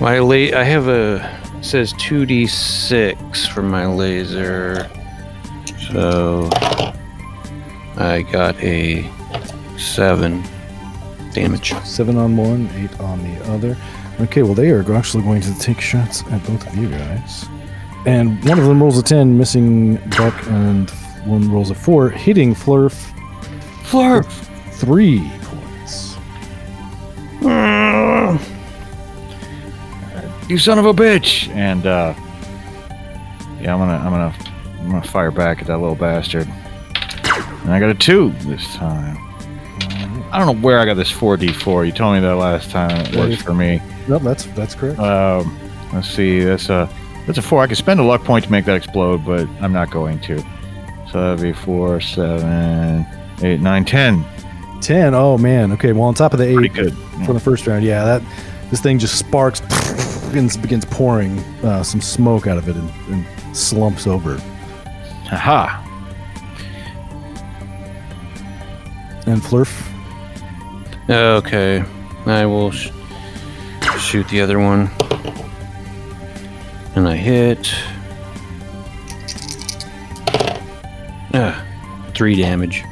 [SPEAKER 1] my la- I have a says two d six for my laser, so I got a seven damage.
[SPEAKER 3] Seven on one, eight on the other. Okay. Well, they are actually going to take shots at both of you guys. And one of them rolls a ten, missing Buck, and one rolls a four, hitting Flurf.
[SPEAKER 1] Flurf.
[SPEAKER 3] Three points. <sighs>
[SPEAKER 2] you son of a bitch! And, uh, yeah, I'm gonna, I'm gonna, I'm gonna fire back at that little bastard. And I got a two this time. I don't know where I got this 4d4. You told me that last time. It works for me.
[SPEAKER 3] Nope, that's that's correct.
[SPEAKER 2] Um, let's see. That's a that's a four. I could spend a luck point to make that explode, but I'm not going to. So that'd be four, seven, eight, nine, ten.
[SPEAKER 3] Ten. Oh man. Okay. Well, on top of the
[SPEAKER 2] Pretty
[SPEAKER 3] eight
[SPEAKER 2] good.
[SPEAKER 3] from the first round, yeah, that this thing just sparks, begins begins pouring uh, some smoke out of it and, and slumps over.
[SPEAKER 2] Haha.
[SPEAKER 3] And Flurf.
[SPEAKER 1] Okay, I will sh- shoot the other one, and I hit. Ah, three damage.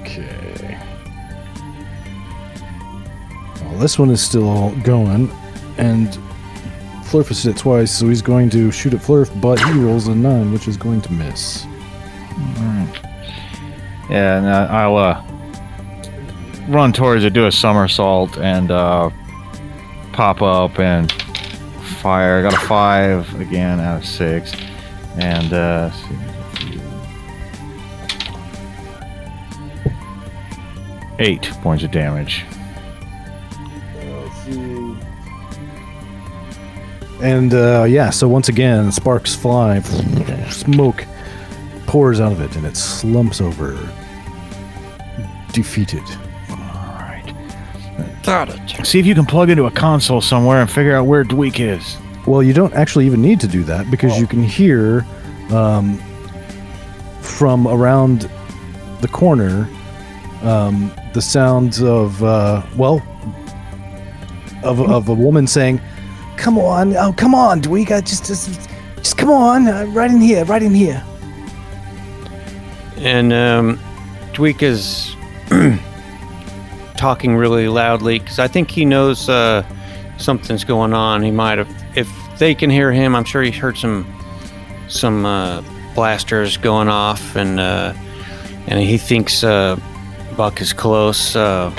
[SPEAKER 3] Okay. Well, this one is still going, and Flurf has hit it twice, so he's going to shoot at Flurf, but he rolls a nine, which is going to miss.
[SPEAKER 2] Yeah, and uh, I'll uh, run towards it, do a somersault, and uh, pop up and fire. I got a five again out of six, and uh, eight points of damage.
[SPEAKER 3] And uh, yeah, so once again, sparks fly, smoke pours out of it, and it slumps over, defeated.
[SPEAKER 2] All right.
[SPEAKER 11] Got it.
[SPEAKER 2] See if you can plug into a console somewhere and figure out where Dweek is.
[SPEAKER 3] Well, you don't actually even need to do that because you can hear um, from around the corner um, the sounds of uh, well of, of a woman saying,
[SPEAKER 4] Come on, oh come on, Dweek. I just, just, just come on, uh, right in here, right in here.
[SPEAKER 1] And um, Dweek is <clears throat> talking really loudly because I think he knows uh, something's going on. He might have, if they can hear him, I'm sure he's heard some some uh, blasters going off, and uh, and he thinks uh, Buck is close. Uh,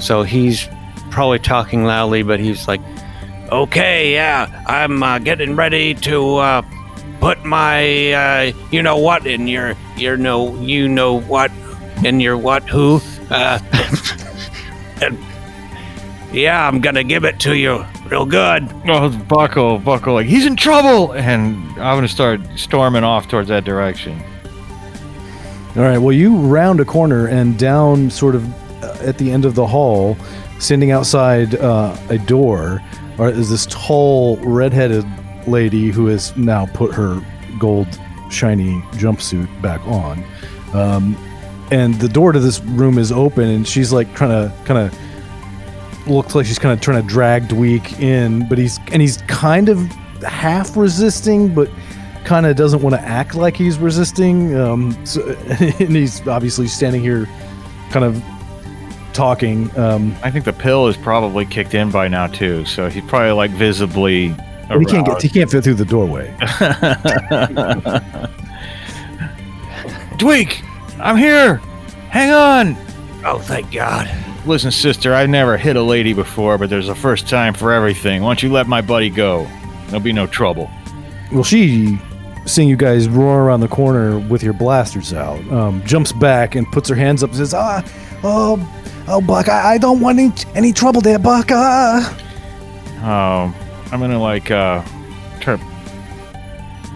[SPEAKER 1] so he's probably talking loudly, but he's like,
[SPEAKER 10] Okay, yeah, I'm getting ready to put my, uh, you know what, in your, your no, you know what, in your what, who, uh, <laughs> and yeah, I'm gonna give it to you real good.
[SPEAKER 2] Oh, Buckle, Buckle, like he's in trouble, and I'm gonna start storming off towards that direction.
[SPEAKER 3] All right. Well, you round a corner and down, sort of uh, at the end of the hall, standing outside uh, a door, or is this tall, redheaded lady who has now put her gold, shiny jumpsuit back on. Um, and the door to this room is open, and she's like trying to kind of looks like she's kind of trying to drag Dweek in, but he's and he's kind of half resisting, but kind of doesn't want to act like he's resisting. Um, so, <laughs> and he's obviously standing here, kind of talking. Um,
[SPEAKER 2] I think the pill is probably kicked in by now too, so he's probably like visibly.
[SPEAKER 3] he can't get he can't fit through the doorway. <laughs>
[SPEAKER 2] Dweek, I'm here. Hang on.
[SPEAKER 10] Oh, thank God.
[SPEAKER 2] Listen, sister, I've never hit a lady before, but there's a first time for everything. Why don't you let my buddy go? There'll be no trouble.
[SPEAKER 3] Well, she, seeing you guys roar around the corner with your blasters out, um, jumps back and puts her hands up and says, "Ah,
[SPEAKER 4] Oh, oh, Buck, I, I don't want any, any trouble there, Buck. Uh,
[SPEAKER 2] Um, I'm gonna like uh, try to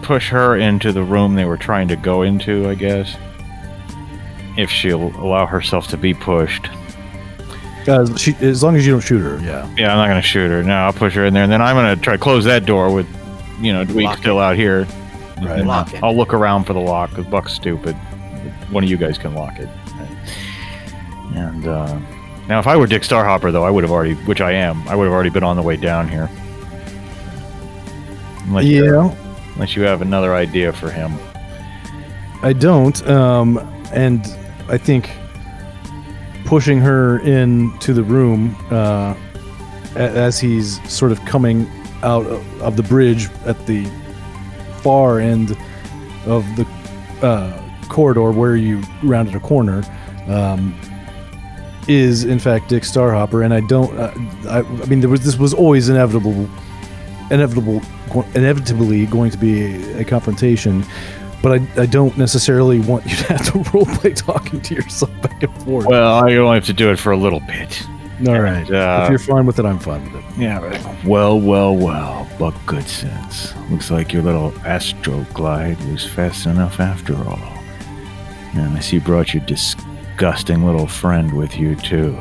[SPEAKER 2] push her into the room they were trying to go into. I guess if she'll allow herself to be pushed.
[SPEAKER 3] uh, she, as long as you don't shoot her, yeah."
[SPEAKER 2] Yeah, I'm not gonna shoot her. No, I'll push her in there, and then I'm gonna try to close that door with, you know, Dweek
[SPEAKER 10] Lock
[SPEAKER 2] still out here.
[SPEAKER 3] Right.
[SPEAKER 10] Lock it.
[SPEAKER 2] I'll look around for the lock because Buck's stupid. One of you guys can lock it. And uh, now, if I were Dick Starhopper, though, I would have already, which I am, I would have already been on the way down here. Unless you,
[SPEAKER 3] Yeah,
[SPEAKER 2] unless you have another idea for him.
[SPEAKER 3] I don't. Um, and I think pushing her into the room uh, as he's sort of coming out of the bridge at the far end of the uh, corridor where you rounded a corner um, is in fact Dick Starhopper, and I don't. Uh, I, I mean, there was this was always inevitable, inevitable, inevitably going to be a, a confrontation but I, I don't necessarily want you to have to <laughs> roleplay talking to yourself back and forth.
[SPEAKER 2] Well, I only have to do it for a little bit.
[SPEAKER 3] All right.
[SPEAKER 2] uh,
[SPEAKER 3] if you're fine with it, I'm fine with it.
[SPEAKER 2] Yeah, but well, well, well, Buck Goodsense. Looks like your little Astroglide was fast enough after all. And I see you brought your disgusting little friend with you, too.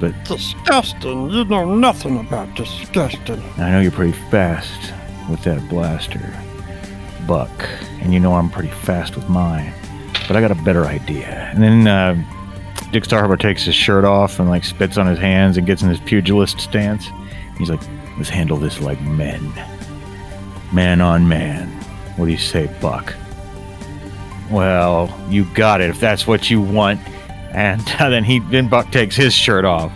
[SPEAKER 2] But
[SPEAKER 11] Disgusting. You know nothing about disgusting.
[SPEAKER 2] I know you're pretty fast with that blaster, Buck. And you know I'm pretty fast with mine. But I got a better idea. And then uh, Dick Starhopper takes his shirt off and like spits on his hands and gets in his pugilist stance. He's like, let's handle this like men. Man on man. What do you say, Buck? Well, you got it if that's what you want. And <laughs> then he then Buck takes his shirt off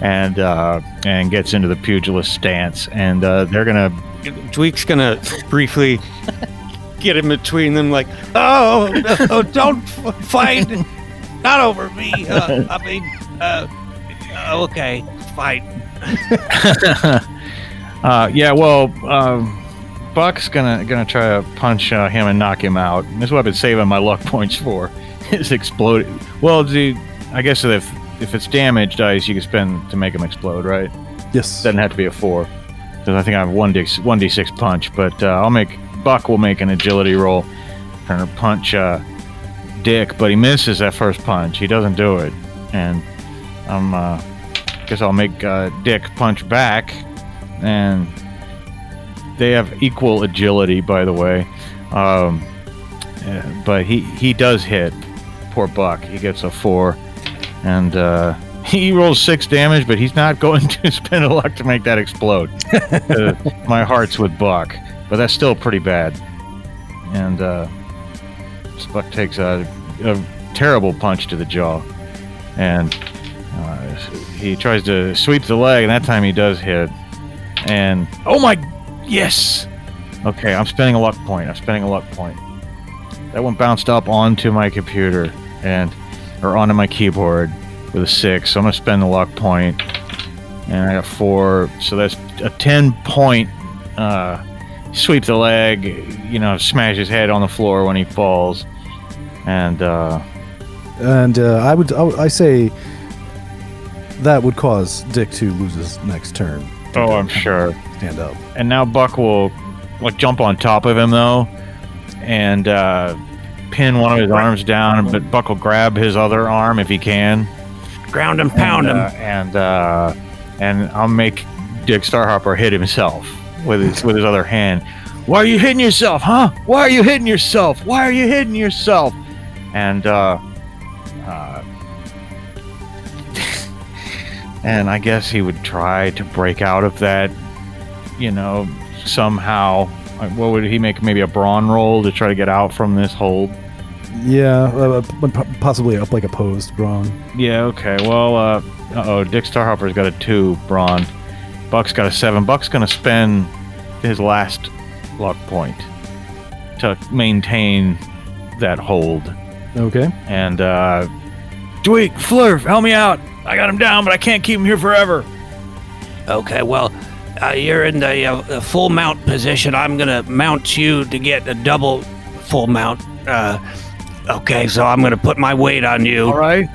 [SPEAKER 2] and uh, and gets into the pugilist stance, and uh, they're gonna
[SPEAKER 1] Dweek's gonna briefly get in between them, like, oh, no, don't fight, not over me. Uh, I mean, uh, uh, okay, fight. <laughs>
[SPEAKER 2] Uh, yeah, well, um, Buck's gonna gonna try to punch uh, him and knock him out. This is what I've been saving my luck <laughs> points for. Is explode. Well, the I guess if if it's damage dice, you can spend to make him explode, right?
[SPEAKER 3] Yes.
[SPEAKER 2] Doesn't have to be a four, because I think I have one d one d six punch. But uh, I'll make Buck will make an agility roll, trying to punch uh, Dick, but he misses that first punch. He doesn't do it, and I'm uh, guess I'll make uh, Dick punch back, and they have equal agility, by the way. Um, but he he does hit. Poor Buck. He gets a four, and uh, <laughs> he rolls six damage. But he's not <laughs> going to spend a luck to make that explode. <laughs> Uh, my heart's with Buck, but that's still pretty bad. And uh, takes a, a terrible punch to the jaw, and uh, he tries to sweep the leg, and that time he does hit. And oh my, yes. Okay, I'm spending a luck point. I'm spending a luck point. That one bounced up onto my computer and or onto my keyboard with a six. So I'm gonna spend the luck point, and I got four. So that's a ten point. Uh, sweep the leg, you know, smash his head on the floor when he falls, and uh,
[SPEAKER 3] And uh, I would I, would- I say that would cause Dick to lose his next turn.
[SPEAKER 2] oh, I'm sure.
[SPEAKER 3] Stand up.
[SPEAKER 2] And now Buck will like jump on top of him though, and uh, pin one of his arms down. But Buck will grab his other arm if he can,
[SPEAKER 10] Ground him, pound
[SPEAKER 2] and,
[SPEAKER 10] him.
[SPEAKER 2] uh, and uh, and I'll make Dick Starhopper hit himself with his with his other hand. Why are you hitting yourself, huh? Why are you hitting yourself? Why are you hitting yourself? And uh, uh, <laughs> and I guess he would try to break out of that, you know, somehow. Like, What would he make? Maybe a brawn roll to try to get out from this hold.
[SPEAKER 3] Yeah, uh, possibly up like a posed brawn.
[SPEAKER 2] Yeah, okay. Well, uh oh, Dick Starhopper's got a two brawn. Buck's got a seven. Buck's gonna spend his last luck point to maintain that hold.
[SPEAKER 3] Okay.
[SPEAKER 2] And uh Dweek, Flurf, help me out. I got him down, but I can't keep him here forever.
[SPEAKER 10] Okay, well, uh, you're in the, uh, full mount position. I'm gonna mount you to get a double full mount. Uh, okay, so I'm gonna put my weight on you.
[SPEAKER 2] All right.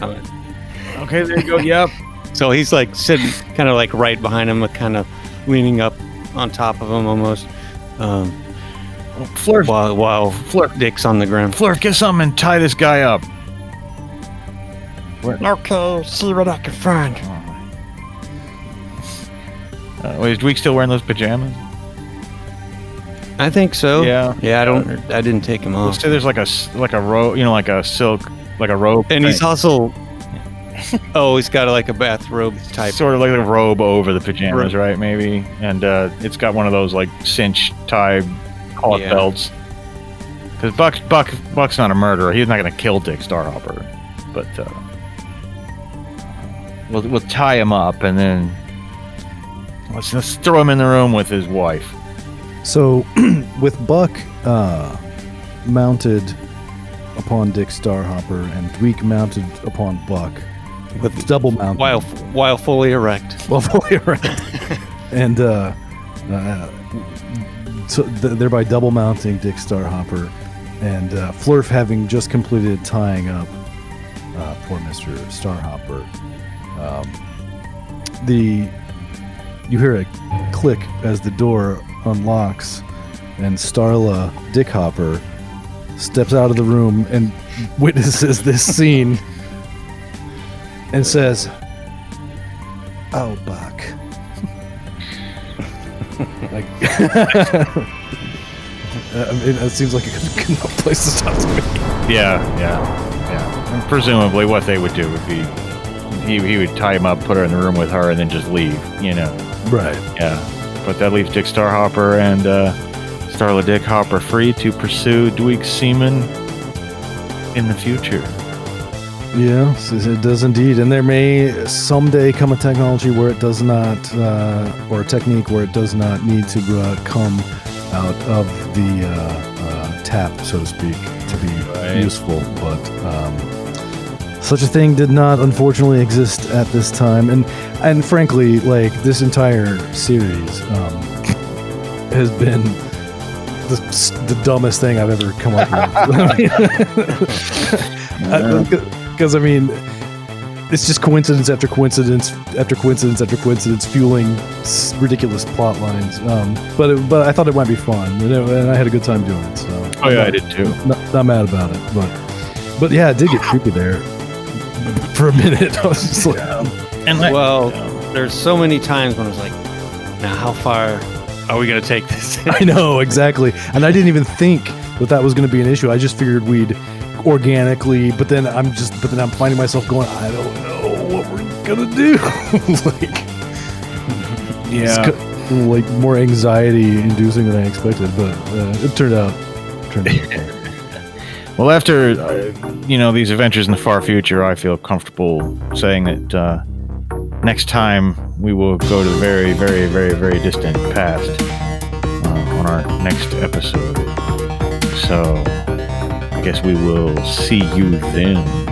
[SPEAKER 2] Okay, there you go. Yep. <laughs>
[SPEAKER 1] So he's like sitting kind of like right behind him, kind of leaning up on top of him almost, um,
[SPEAKER 2] Flurf,
[SPEAKER 1] while while
[SPEAKER 2] Flurf,
[SPEAKER 1] Dick's on the ground.
[SPEAKER 2] Flurf, get something and tie this guy up.
[SPEAKER 11] Okay, see what I can find.
[SPEAKER 2] Uh, wait, is Dweek still wearing those pajamas?
[SPEAKER 1] I think so.
[SPEAKER 2] Yeah.
[SPEAKER 1] Yeah. I don't. I didn't take him
[SPEAKER 2] Let's
[SPEAKER 1] off.
[SPEAKER 2] say there's like a s- like a robe, you know, like a silk, like a robe,
[SPEAKER 1] And he's
[SPEAKER 2] thing.
[SPEAKER 1] also. <laughs> Oh, he's got like a bathrobe type.
[SPEAKER 2] sort of like a robe over the pajamas, right? Maybe, and uh, it's got one of those like cinch tie collar
[SPEAKER 1] Yeah.
[SPEAKER 2] belts. Because Buck, Buck, Buck's not a murderer. He's not going to kill Dick Starhopper, but uh, we'll we'll tie him up and then let's let's throw him in the room with his wife.
[SPEAKER 3] So, <clears throat> with Buck uh, mounted upon Dick Starhopper and Dweek mounted upon Buck, with double mount
[SPEAKER 1] While while fully erect.
[SPEAKER 3] well, fully erect, <laughs> and uh, uh, so th- thereby double mounting Dick Starhopper, and uh, Flurf having just completed tying up uh, poor Mister Starhopper. Um, the you hear a click as the door unlocks, and Starla Dickhopper steps out of the room and witnesses this scene <laughs> and says, "Oh, Buck." like, <laughs> I mean, it seems like a good, good enough place to stop. To me.
[SPEAKER 2] Yeah, yeah, yeah. And presumably, what they would do would be he he would tie him up, put her in the room with her, and then just leave. You know.
[SPEAKER 3] Right.
[SPEAKER 2] Yeah, but that leaves Dick Starhopper and uh, Starla Dick Hopper free to pursue Dweek Seaman in the future.
[SPEAKER 3] Yeah, s- it does indeed. And there may someday come a technology where it does not, uh, or a technique where it does not need to uh, come out of the uh, uh, tap, so to speak, to be
[SPEAKER 2] Right.
[SPEAKER 3] useful. But um, such a thing did not, unfortunately, exist at this time. And and frankly, like this entire series um, has been the, the dumbest thing I've ever come up with. <laughs> <laughs> Because I mean, it's just coincidence after coincidence after coincidence after coincidence, fueling s- ridiculous plot lines. Um, but it, but I thought it might be fun, and, it, and I had a good time doing it. So
[SPEAKER 2] Oh yeah, I did too.
[SPEAKER 3] not, not mad about it. But but yeah, it did get creepy there for a minute. <laughs> I was just like,
[SPEAKER 2] And like,
[SPEAKER 1] Well, there's so many times when I was like, now how far,
[SPEAKER 2] are we gonna take this? <laughs>
[SPEAKER 3] I know exactly, and I didn't even think that that was going to be an issue. I just figured we'd organically, but then I'm just, but then I'm finding myself going, I don't know what we're gonna do. <laughs> like, Yeah. it's co- like more anxiety inducing than I expected, but uh, it turned out. Turned out <laughs>
[SPEAKER 2] Well, after uh, you know these adventures in the far future, I feel comfortable saying that uh, next time we will go to the very, very, very, very distant past uh, on our next episode. So, I guess we will see you then.